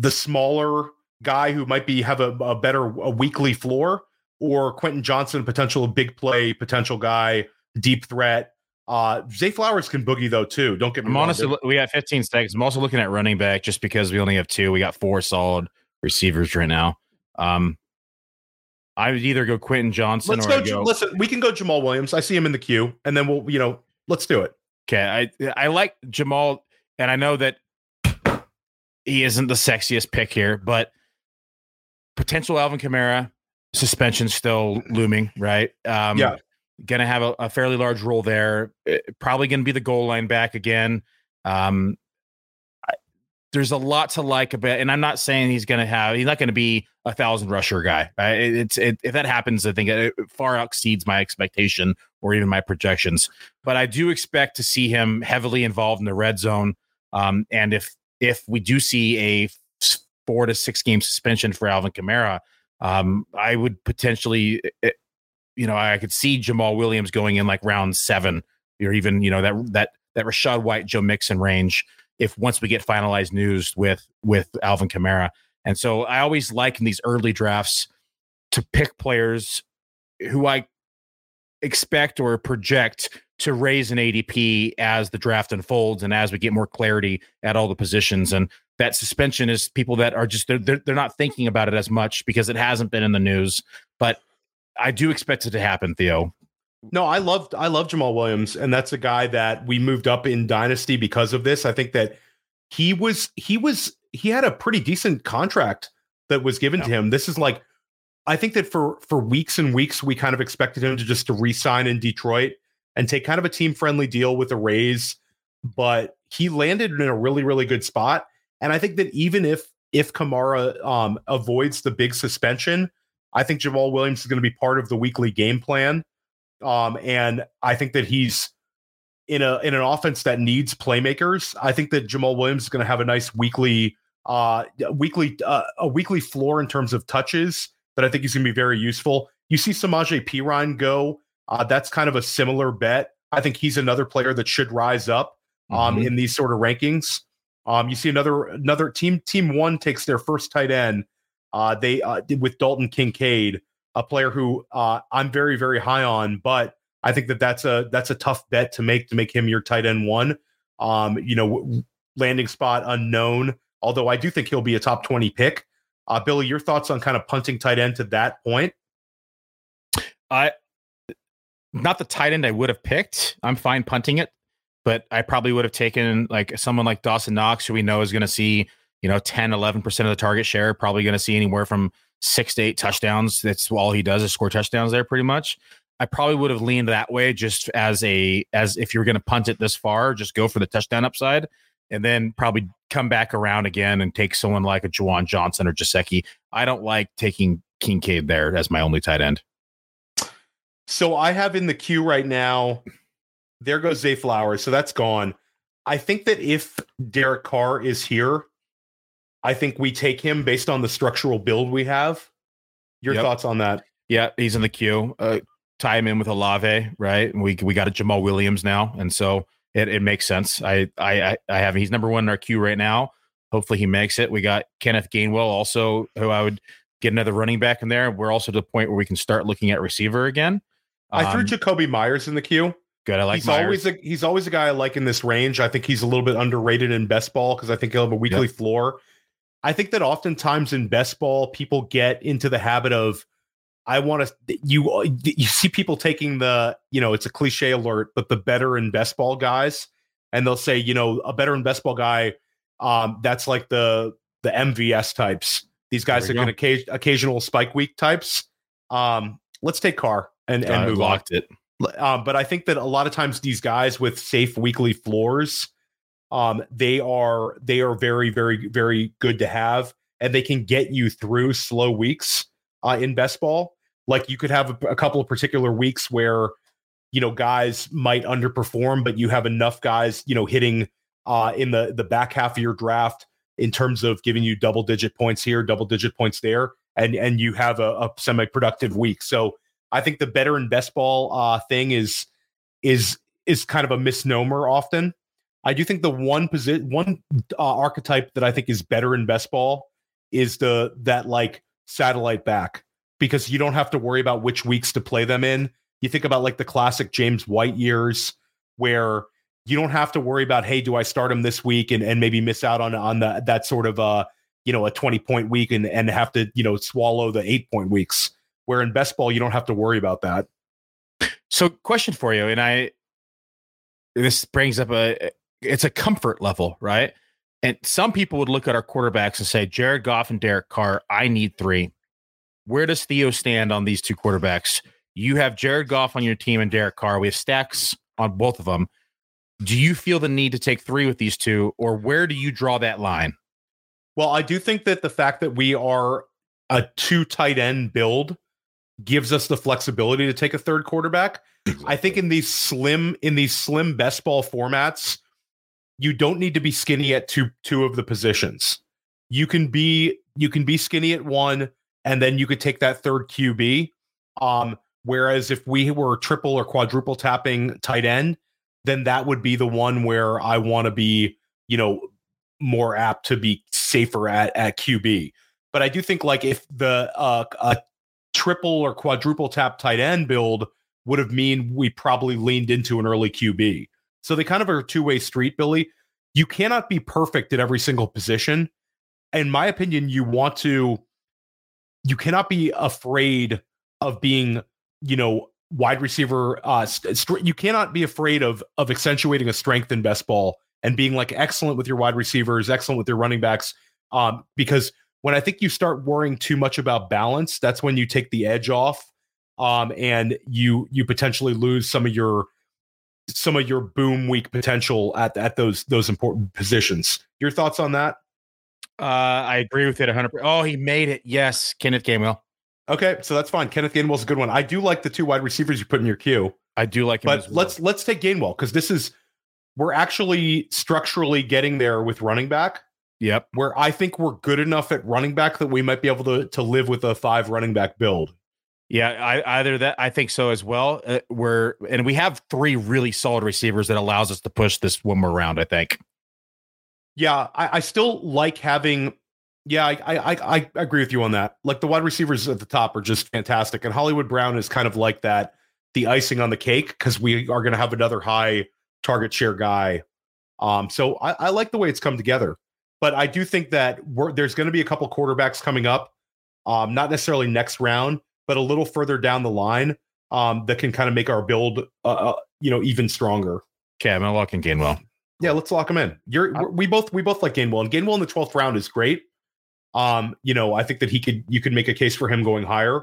the smaller guy who might be have a, a better a weekly floor, or Quentin Johnston, potential big play, potential guy, deep threat. Uh, Zay Flowers can boogie though too. Don't get me I'm wrong. Honestly, we got 15 seconds. I'm also looking at running back just because we only have two. We got four solid receivers right now. Um, I would either go Quentin Johnston. let's or go, go, Listen, we can go Jamaal Williams. I see him in the queue, and then we'll you know let's do it. Okay, I I like Jamaal, and I know that he isn't the sexiest pick here, but potential Alvin Kamara suspension still looming, right? Um, yeah. Going to have a, a, fairly large role there. Eh, probably going to be the goal line back again. Um, I, there's a lot to like about, and I'm not saying he's going to have. He's not going to be a thousand rusher guy. It's it, if that happens, I think it far exceeds my expectation or even my projections. But I do expect to see him heavily involved in the red zone. Um, and if if we do see a four to six game suspension for Alvin Kamara, um, I would potentially, eh, eh, you know, I could see Jamaal Williams going in like round seven, or even you know that that that Rachaad White, Joe Mixon range. If once we get finalized news with with Alvin Kamara, and so I always like in these early drafts to pick players who I expect or project to raise an ADP as the draft unfolds and as we get more clarity at all the positions. And that suspension is people that are just they're, they're, they're not thinking about it as much because it hasn't been in the news. But I do expect it to happen, Theo. No, I loved I love Jamaal Williams, and that's a guy that we moved up in Dynasty because of this. I think that he was he was he had a pretty decent contract that was given yeah. to him. This is like I think that for for weeks and weeks we kind of expected him to just to re-sign in Detroit and take kind of a team friendly deal with a raise, but he landed in a really really good spot. And I think that even if if Kamara um, avoids the big suspension, I think Jamaal Williams is going to be part of the weekly game plan. Um, and I think that he's in a in an offense that needs playmakers. I think that Jamaal Williams is going to have a nice weekly uh weekly uh, a weekly floor in terms of touches that I think he's going to be very useful. You see Samaje Perine go. Uh, that's kind of a similar bet. I think he's another player that should rise up um, mm-hmm. in these sort of rankings. Um, you see another another team. Team one takes their first tight end. Uh, they uh, did with Dalton Kincaid, a player who uh, I'm very very high on, but I think that that's a that's a tough bet to make to make him your tight end one. Um, you know, landing spot unknown. Although I do think he'll be a top twenty pick. Uh, Billy, your thoughts on kind of punting tight end to that point? I not the tight end I would have picked. I'm fine punting it, but I probably would have taken like someone like Dawson Knox, who we know is going to see, you know, 10, 11% of the target share, probably going to see anywhere from six to eight touchdowns. That's all he does is score touchdowns there, pretty much. I probably would have leaned that way just as a as if you're going to punt it this far, just go for the touchdown upside, and then probably come back around again and take someone like a Juwan Johnson or Gesicki. I don't like taking Kincaid there as my only tight end. So I have in the queue right now. There goes Zay Flowers, so that's gone. I think that if Derek Carr is here, I think we take him based on the structural build we have. Your yep. thoughts on that? Yeah, he's in the queue. Uh, tie him in with Olave, right? We we got a Jamaal Williams now, and so it, it makes sense. I I I have he's number one in our queue right now. Hopefully he makes it. We got Kenneth Gainwell also, who I would get another running back in there. We're also to the point where we can start looking at receiver again. Um, I threw um, Meyers in the queue. Good. I like. He's Meyers. always a he's always a guy I like in this range. I think he's a little bit underrated in best ball because I think he'll have a weekly yep. floor. I think that oftentimes in best ball, people get into the habit of, I want to. You you see people taking the you know it's a cliche alert, but the better in best ball guys, and they'll say you know a better in best ball guy, um, that's like the the MVS types. These guys are going to occasional spike week types. Um, let's take Carr and and move locked on. it. Um, but I think that a lot of times these guys with safe weekly floors um, they are they are very very very good to have, and they can get you through slow weeks uh, in best ball. Like you could have a, a couple of particular weeks where you know guys might underperform, but you have enough guys you know hitting uh, in the the back half of your draft in terms of giving you double digit points here, double digit points there, and and you have a, a semi productive week. So I think the better in best ball uh, thing is is is kind of a misnomer often. I do think the one position, one uh, archetype that I think is better in best ball is the that like satellite back because you don't have to worry about which weeks to play them in. You think about like the classic James White years where you don't have to worry about hey, do I start him this week and, and maybe miss out on on the, that sort of uh you know a 20 point week and and have to you know swallow the 8 point weeks where in best ball you don't have to worry about that. So question for you and I this brings up a it's a comfort level, right? And some people would look at our quarterbacks and say, Jared Goff and Derek Carr, I need three. Where does Theo stand on these two quarterbacks? You have Jared Goff on your team and Derek Carr. We have stacks on both of them. Do you feel the need to take three with these two, or where do you draw that line? Well, I do think that the fact that we are a two tight end build gives us the flexibility to take a third quarterback. Exactly. I think in these slim in these slim best ball formats, you don't need to be skinny at two two of the positions. You can be you can be skinny at one, and then you could take that third QB. Um, whereas if we were triple or quadruple tapping tight end, then that would be the one where I want to be, you know, more apt to be safer at at QB. But I do think like if the uh, a triple or quadruple tap tight end build would have mean we probably leaned into an early QB. So they kind of are a two way street, Billy. You cannot be perfect at every single position. In my opinion, you want to, you cannot be afraid of being, you know, wide receiver. Uh, st- you cannot be afraid of of accentuating a strength in best ball and being like excellent with your wide receivers, excellent with your running backs. Um, because when I think you start worrying too much about balance, that's when you take the edge off, um, and you you potentially lose some of your some of your boom week potential at at those those important positions. Your thoughts on that? Uh, I agree with it 100. Oh, he made it. Yes, Kenneth Gainwell. Okay, so that's fine. Kenneth Gainwell's a good one. I do like the two wide receivers you put in your queue. I do like him. But well. let's let's take Gainwell because this is we're actually structurally getting there with running back. Yep. Where I think we're good enough at running back that we might be able to to live with a five running back build. Yeah, I, either that I think so as well. Uh, we're and we have three really solid receivers that allows us to push this one more round. I think. Yeah, I, I still like having. Yeah, I, I I agree with you on that. Like the wide receivers at the top are just fantastic, and Hollywood Brown is kind of like that, the icing on the cake because we are going to have another high target share guy. Um, so I, I like the way it's come together, but I do think that there's going to be a couple quarterbacks coming up, um, not necessarily next round but a little further down the line um, that can kind of make our build, uh, uh, you know, even stronger. Okay, I'm gonna lock in Gainwell. Yeah, let's lock him in. You're we both we both like Gainwell, and Gainwell in the twelfth round is great. Um, you know, I think that he could you could make a case for him going higher.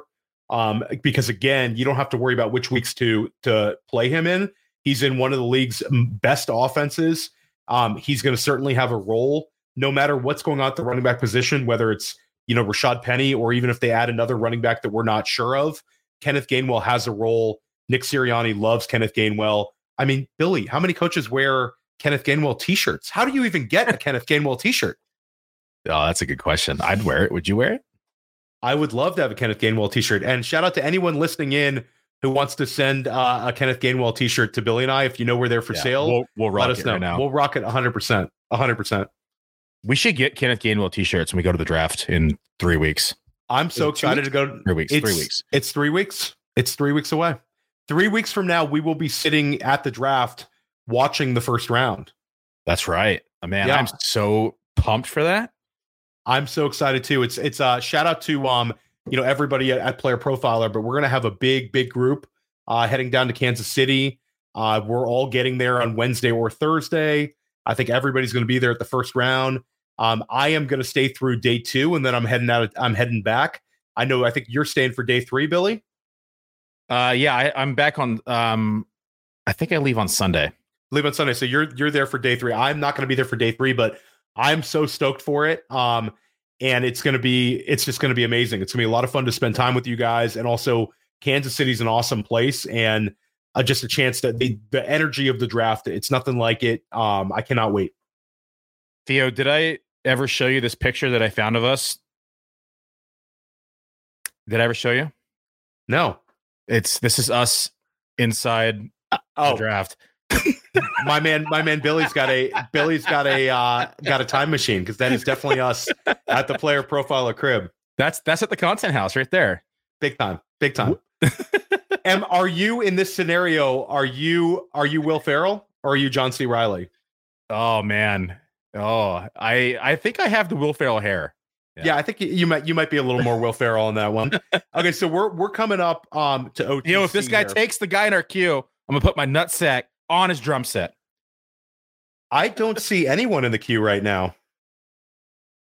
Um, because again, you don't have to worry about which weeks to to play him in. He's in one of the league's best offenses. Um, he's going to certainly have a role no matter what's going on at the running back position, whether it's you know Rashaad Penny or even if they add another running back that we're not sure of. Kenneth Gainwell has a role. Nick Sirianni loves Kenneth Gainwell. I mean, Billy, how many coaches wear Kenneth Gainwell t-shirts? How do you even get a Kenneth Gainwell t-shirt? Oh, that's a good question. I'd wear it. Would you wear it? I would love to have a Kenneth Gainwell t-shirt. And shout out to anyone listening in who wants to send uh, a Kenneth Gainwell t-shirt to Billy and I. If you know where they're for yeah, sale, we'll, we'll let us know. Right now. We'll rock it 100%. 100%. We should get Kenneth Gainwell t-shirts when we go to the draft in three weeks. I'm so excited to go. Three weeks. Three weeks. It's three weeks. It's three weeks away. Three weeks from now, we will be sitting at the draft watching the first round. That's right. Oh, man, yeah. I'm so pumped for that. I'm so excited too. It's it's a uh, shout out to um you know everybody at, at Player Profiler, but we're gonna have a big big group uh, heading down to Kansas City. Uh, we're all getting there on Wednesday or Thursday. I think everybody's going to be there at the first round. Um, I am going to stay through day two, and then I'm heading out. I'm heading back. I know. I think you're staying for day three, Billy. Uh, yeah, I, am back on. Um, I think I leave on Sunday. Leave on Sunday, so you're you're there for day three. I'm not going to be there for day three, but I'm so stoked for it. Um, and it's going to be it's just going to be amazing. It's going to be a lot of fun to spend time with you guys, and also Kansas City's an awesome place, and uh, just a chance that the the energy of the draft. It's nothing like it. Um, I cannot wait. Theo, did I ever show you this picture that I found of us? Did I ever show you? No. It's this is us inside uh, oh. the draft. my man, my man Billy's got a Billy's got a uh, got a time machine because that is definitely us at the player profile of crib. That's that's at the content house right there. Big time, big time. Am are you in this scenario? Are you are you Will Ferrell or are you John C. Reilly? Oh man, oh I I think I have the Will Ferrell hair. Yeah. yeah. I think you might you might be a little more Will Ferrell on that one. Okay, so we're we're coming up um to OTC. You know, if this guy here. takes the guy in our queue, I'm gonna put my nutsack on his drum set. I don't see anyone in the queue right now.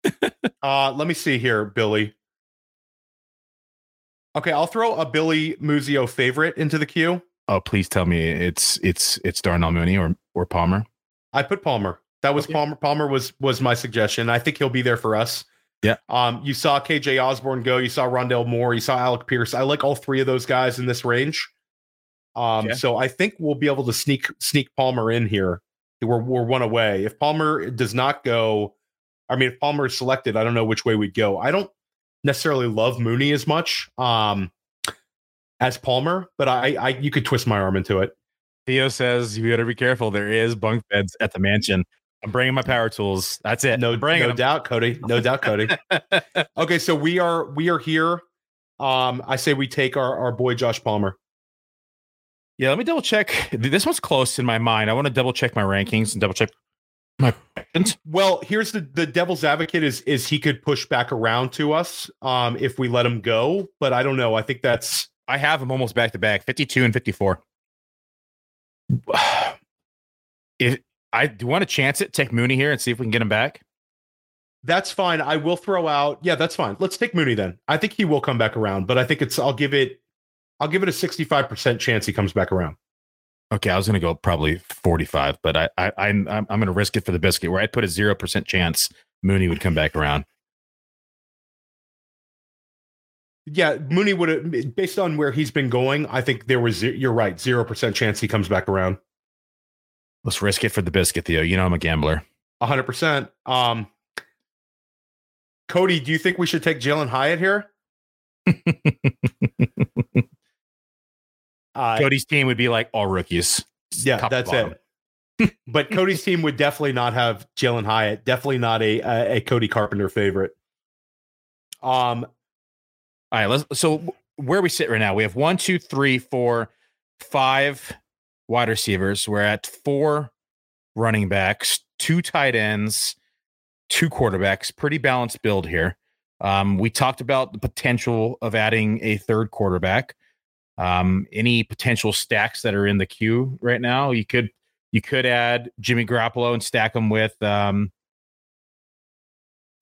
uh, let me see here, Billy. Okay, I'll throw a Billy Muzio favorite into the queue. Oh, please tell me it's it's it's Darnell Mooney or or Palmer. I put Palmer. That was okay. Palmer. Palmer was was my suggestion. I think he'll be there for us. Yeah. Um, you saw KJ Osborn go. You saw Rondale Moore. You saw Alec Pierce. I like all three of those guys in this range. Um, okay. so I think we'll be able to sneak sneak Palmer in here. We're we're one away. If Palmer does not go, I mean, if Palmer is selected, I don't know which way we'd go. I don't necessarily love Mooney as much um, as Palmer, but I, I you could twist my arm into it. Theo says you got to be careful. There is bunk beds at the mansion. I'm bringing my power tools. That's it. No, bring no doubt, Cody. No doubt, Cody. okay, so we are we are here. Um, I say we take our our boy Josh Palmer. Yeah, let me double check. This one's close in my mind. I want to double check my rankings and double check my Well, here's the the devil's advocate is is he could push back around to us um if we let him go, but I don't know. I think that's I have him almost back to back, 52 and 54. if I do want to chance it, take Mooney here and see if we can get him back. That's fine. I will throw out. Yeah, that's fine. Let's take Mooney then. I think he will come back around, but I think it's I'll give it I'll give it a 65% chance he comes back around. Okay, I was going to go probably 45, but I, I, I am I'm, I'm going to risk it for the biscuit where I'd put a 0% chance Mooney would come back around. Yeah, Mooney would have, based on where he's been going, I think there was, you're right, 0% chance he comes back around. Let's risk it for the biscuit, Theo. You know, I'm a gambler. 100%. Um, Cody, do you think we should take Jalin Hyatt here? Uh, Cody's team would be like all rookies. Yeah, that's it. but Cody's team would definitely not have Jalin Hyatt. Definitely not a, a, a Cody Carpenter favorite. Um. All right. Let's. So where we sit right now, we have one, two, three, four, five wide receivers. We're at four running backs, two tight ends, two quarterbacks. Pretty balanced build here. Um, we talked about the potential of adding a third quarterback. Um, any potential stacks that are in the queue right now, you could you could add Jimmy Garoppolo and stack him with um,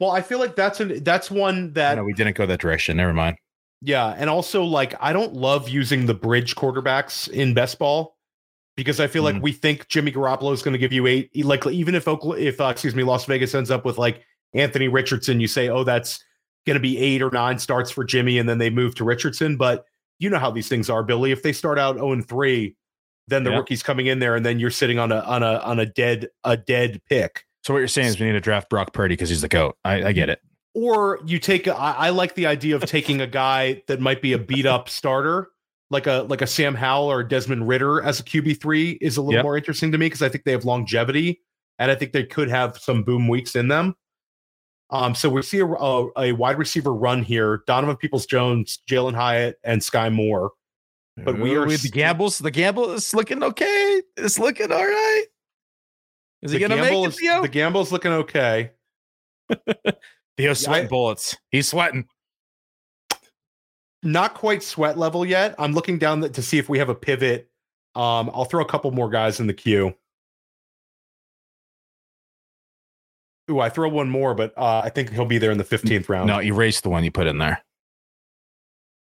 Well, I feel like that's an that's one that no, we didn't go that direction. Never mind. Yeah, and also like I don't love using the bridge quarterbacks in best ball because I feel mm. like we think Jimmy Garoppolo is going to give you eight. Like even if Oakland, if uh, excuse me, Las Vegas ends up with like Anthony Richardson, you say, oh, that's going to be eight or nine starts for Jimmy, and then they move to Richardson. But you know how these things are, Billy. If they start out zero oh and three, then the rookie's coming in there, and then you're sitting on a on a on a dead a dead pick. So what you're saying is we need to draft Brock Purdy because he's the goat. I, I get it. Or you take. A, I, I like the idea of taking a guy that might be a beat up starter, like a like a Sam Howell or Desmond Ridder as a QB three is a little yep. more interesting to me because I think they have longevity and I think they could have some boom weeks in them. Um, so we see a, a, a wide receiver run here: Donovan Peoples Jones, Jalin Hyatt, and Skyy Moore. But we are with the gambles. The gamble is looking okay. It's looking all right. Is he gonna make it, Theo? The gamble's looking okay. Theo's sweating bullets. He's sweating. Not quite sweat level yet. I'm looking down the, to see if we have a pivot. Um, I'll throw a couple more guys in the queue. Ooh, I throw one more, but uh, I think he'll be there in the 15th round. No, erase the one you put in there.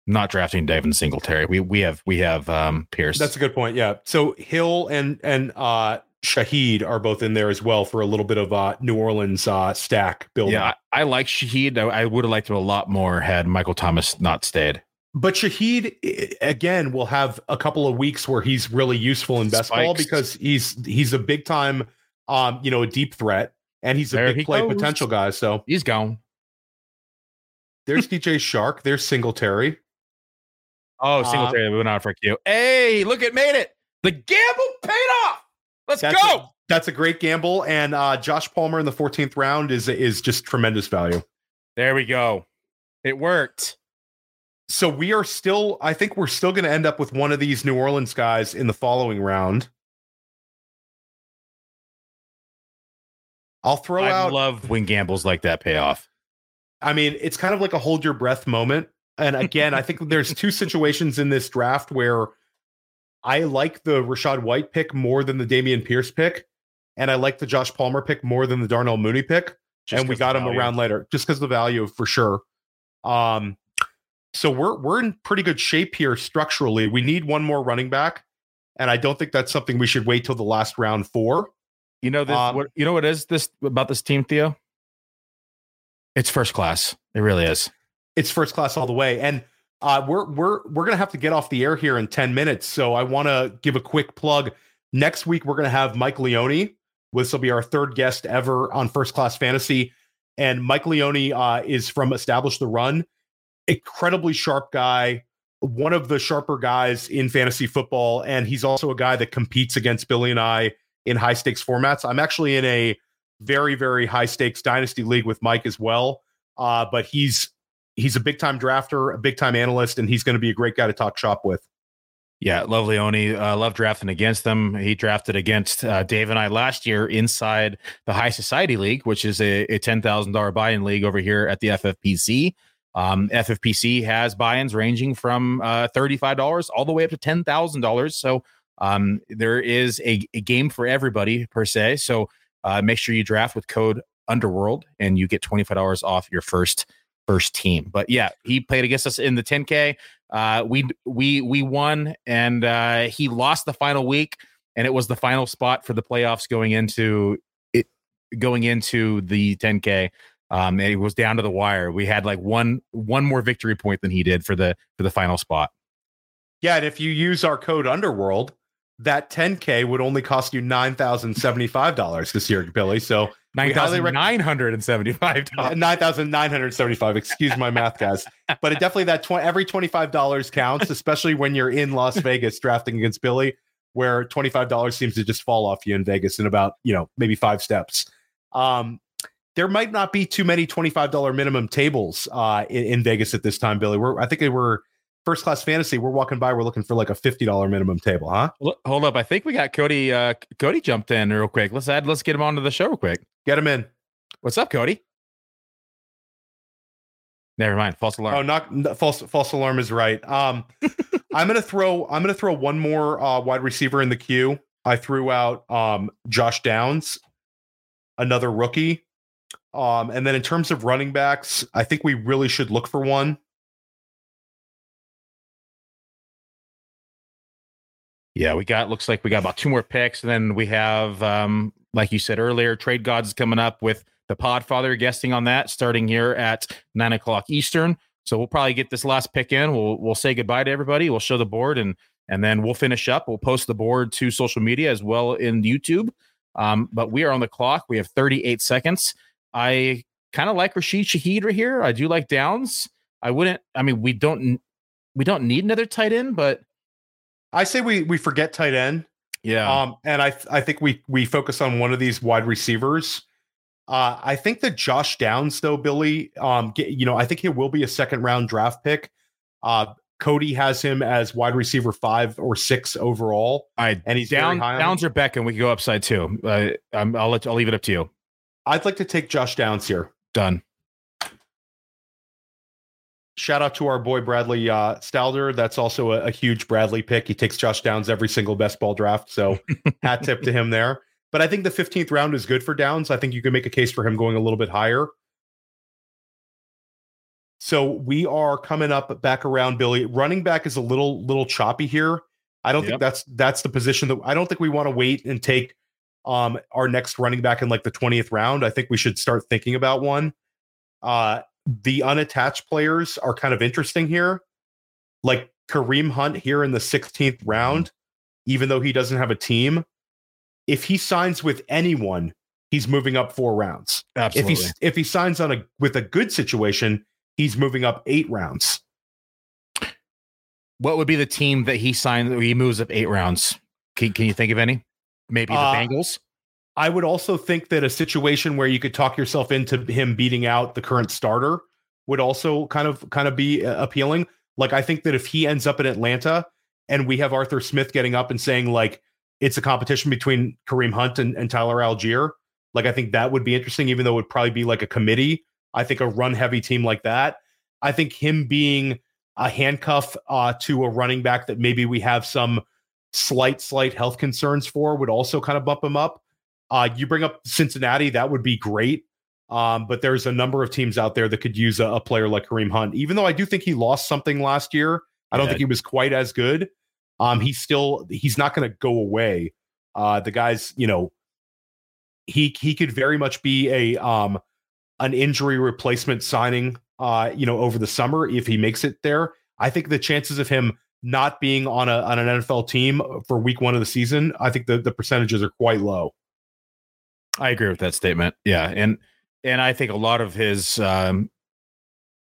Not drafting Devin Singletary. We we have we have um Pierce. That's a good point. Yeah. So Hill and and uh Shaheed are both in there as well for a little bit of uh, New Orleans uh, stack building. Yeah, I, I like Shaheed. I, I would have liked him a lot more had Michael Thomas not stayed. But Shaheed again will have a couple of weeks where he's really useful in best Spikes. ball because he's he's a big time, um, you know, a deep threat and he's a there big he play goes. potential guy. So he's gone. There's DJ Chark. There's Singletary. Oh, Singletary um, moving on for Q. Hey, look, it made it. The gamble paid off. Let's that's go. A, that's a great gamble, and uh, Josh Palmer in the 14th round is is just tremendous value. There we go. It worked. So we are still. I think we're still going to end up with one of these New Orleans guys in the following round. I'll throw I out. I love when gambles like that pay off. I mean, it's kind of like a hold your breath moment. And again, I think there's two situations in this draft where I like the Rachaad White pick more than the Dameon Pierce pick, and I like the Josh Palmer pick more than the Darnell Mooney pick. Just and we got him around later, just because the value for sure. Um, so we're we're in pretty good shape here structurally. We need one more running back, and I don't think that's something we should wait till the last round for. You know this. Um, what you know what is this about this team, Theo? It's first class. It really is. It's first class all the way, and uh, we're we're we're gonna have to get off the air here in ten minutes, so I want to give a quick plug. Next week we're gonna have Mike Leone. This will be our third guest ever on First Class Fantasy, and Mike Leone uh, is from Establish the Run. Incredibly sharp guy, one of the sharper guys in fantasy football, and he's also a guy that competes against Billy and I in high stakes formats. I'm actually in a very very high stakes dynasty league with Mike as well, uh, but he's he's a big time drafter, a big time analyst, and he's going to be a great guy to talk shop with. Yeah, love Leone. Uh, love drafting against them. He drafted against uh, Dave and I last year inside the High Society League, which is a, a ten thousand dollar buy-in league over here at the FFPC. Um, FFPC has buy-ins ranging from uh, thirty-five dollars all the way up to ten thousand dollars. So um, there is a, a, game for everybody per se. So uh, make sure you draft with code Underworld, and you get twenty-five dollars off your first first team. But yeah, he played against us in the 10K. Uh, we we we won, and uh, he lost the final week, and it was the final spot for the playoffs going into it going into the 10K. Um, it was down to the wire. We had like one one more victory point than he did for the for the final spot. Yeah, and if you use our code Underworld, that 10K would only cost you $9,075 this year, Billy. So Nine thousand nine hundred and seventy-five dollars. Nine thousand nine hundred seventy-five. Excuse my math, guys. But it definitely that tw- every twenty-five dollars counts, especially when you're in Las Vegas drafting against Billy, where twenty-five dollars seems to just fall off you in Vegas in about you know maybe five steps. Um, there might not be too many twenty-five dollar minimum tables uh, in, in, Vegas at this time, Billy. We're I think we're first class fantasy. We're walking by. We're looking for like a fifty dollar minimum table, huh? Hold up, I think we got Cody. Uh, Cody jumped in real quick. Let's add. Let's get him onto the show real quick. Get him in. What's up, Cody? Never mind. False alarm. Oh, not false. False alarm is right. Um, I'm gonna throw. I'm gonna throw one more uh, wide receiver in the queue. I threw out um, Josh Downs, another rookie. Um, and then in terms of running backs, I think we really should look for one. Yeah, we got looks like we got about two more picks, and then we have, um, like you said earlier, Trade Gods coming up with the Podfather guesting on that, starting here at nine o'clock Eastern. So we'll probably get this last pick in. We'll we'll say goodbye to everybody. We'll show the board and and then we'll finish up. We'll post the board to social media as well in YouTube. Um, but we are on the clock. We have 38 seconds. I kind of like Rashid Shaheed right here. I do like Downs. I wouldn't. I mean, we don't we don't need another tight end, but I say we we forget tight end. Yeah. Um, and I I think we we focus on one of these wide receivers. Uh, I think that Josh Downs, though, Billy, um, get, you know, I think he will be a second round draft pick. Uh, Cody has him as wide receiver five or six overall. I and he's down Downs or Beckham. We can go upside too. Uh, I'll let I'll leave it up to you. I'd like to take Josh Downs here. Done. Shout out to our boy Bradley uh, Stalder. That's also a, a, huge Bradley pick. He takes Josh Downs every single best ball draft. So hat tip to him there. But I think the 15th round is good for Downs. I think you can make a case for him going a little bit higher. So we are coming up back around Billy. Running back is a little little choppy here. I don't yep. think that's that's the position that I don't think we want to wait and take um our next running back in like the 20th round. I think we should start thinking about one. Uh the unattached players are kind of interesting here. Like Kareem Hunt here in the 16th round, even though he doesn't have a team. If he signs with anyone, he's moving up four rounds. Absolutely. If he if he signs on a with a good situation, he's moving up eight rounds. What would be the team that he signed he moves up eight rounds? Can, can you think of any? Maybe the uh, Bengals? I would also think that a situation where you could talk yourself into him beating out the current starter would also kind of kind of be uh, appealing. Like I think that if he ends up in Atlanta and we have Arthur Smith getting up and saying like it's a competition between Kareem Hunt and, and Tyler Allgeier, like I think that would be interesting, even though it would probably be like a committee. I think a run heavy team like that. I think him being a handcuff uh, to a running back that maybe we have some slight, slight health concerns for would also kind of bump him up. Uh, you bring up Cincinnati, that would be great. Um, but there's a number of teams out there that could use a, a, player like Kareem Hunt. Even though I do think he lost something last year, I don't yeah. think he was quite as good. Um, he's still he's not going to go away. Uh, the guy's you know he he could very much be a um an injury replacement signing. Uh, you know, over the summer if he makes it there, I think the chances of him not being on a on an NFL team for week one of the season, I think the the percentages are quite low. I agree with that statement. Yeah, and and I think a lot of his um,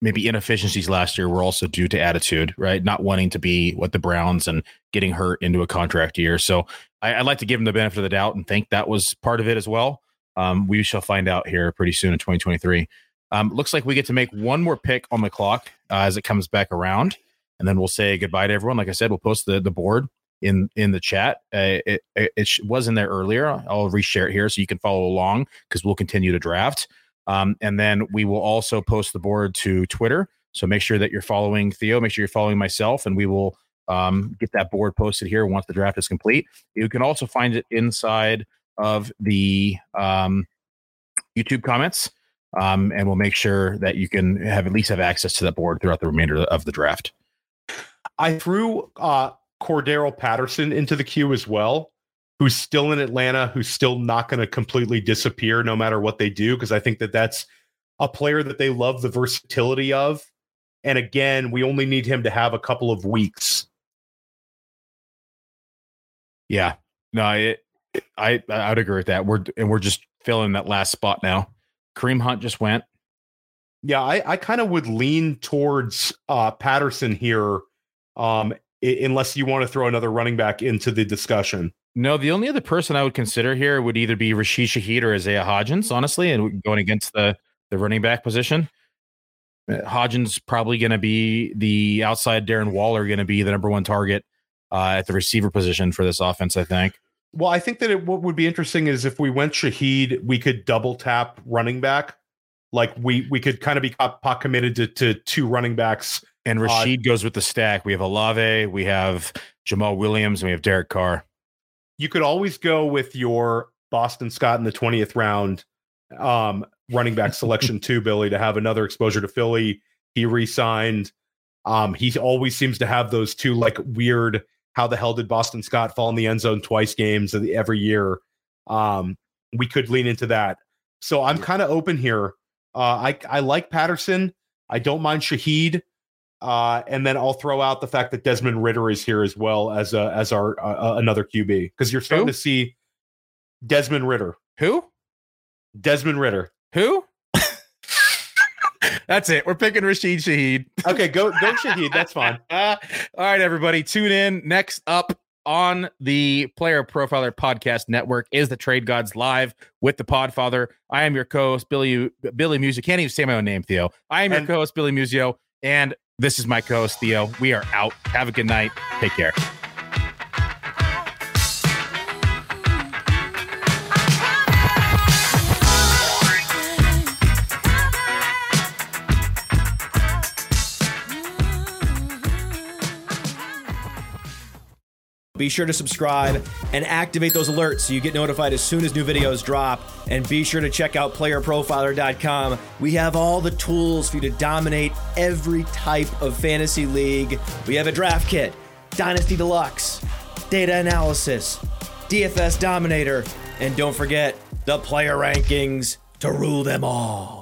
maybe inefficiencies last year were also due to attitude, right? Not wanting to be what the Browns and getting hurt into a contract year. So I, would like to give him the benefit of the doubt and think that was part of it as well. Um, we shall find out here pretty soon in 2023. Um, looks like we get to make one more pick on the clock uh, as it comes back around, and then we'll say goodbye to everyone. Like I said, we'll post the the board in in the chat. Uh, it, it, it was in there earlier. I'll reshare it here so you can follow along because we'll continue to draft. Um, and then we will also post the board to Twitter. So make sure that you're following Theo. Make sure you're following myself, and we will um, get that board posted here once the draft is complete. You can also find it inside of the um, YouTube comments, um, and we'll make sure that you can have at least have access to that board throughout the remainder of the draft. I threw uh, Cordarrelle Patterson into the queue as well, who's still in Atlanta, who's still not going to completely disappear no matter what they do, because I think that that's a player that they love the versatility of. And again, we only need him to have a couple of weeks. Yeah, no, it, I I would agree with that. We're and we're just filling that last spot now. Kareem Hunt just went. Yeah, I, I kind of would lean towards uh, Patterson here um, unless you want to throw another running back into the discussion. No, the only other person I would consider here would either be Rashid Shaheed or Isaiah Hodgins, honestly, and going against the the running back position. Uh, Hodgins probably going to be the outside Darren Waller going to be the number one target uh, at the receiver position for this offense. I think. Well, I think that it, what would be interesting is if we went Shaheed, we could double tap running back. Like we we could kind of be pot committed to, to two running backs and Rashid uh, goes with the stack. We have Olave, we have Jamaal Williams, and we have Derek Carr. You could always go with your Boston Scott in the 20th round um, running back selection too, Billy, to have another exposure to Philly. He re-signed. Um, he always seems to have those two like weird. How the hell did Boston Scott fall in the end zone twice games every year? Um, we could lean into that. So I'm kind of open here. Uh, I I like Patterson. I don't mind Shaheed. Uh, and then I'll throw out the fact that Desmond Ridder is here as well as a, as our uh, uh another QB because you're starting Who? to see Desmond Ridder. Who? Desmond Ridder. Who? That's it. We're picking Rashid Shaheed. Okay, go go Shaheed. That's fine. Uh, all right, everybody, tune in. Next up on the Player Profiler Podcast Network is the Trade Gods Live with the Podfather. I am your co-host Billy Billy Musio. Can't even say my own name, Theo. I am and, your co-host Billy Musio, and this is my co-host Theo. We are out. Have a good night. Take care. Be sure to subscribe and activate those alerts so you get notified as soon as new videos drop. And be sure to check out playerprofiler.com. We have all the tools for you to dominate every type of fantasy league. We have a draft kit, Dynasty Deluxe, data analysis, DFS Dominator, and don't forget the player rankings to rule them all.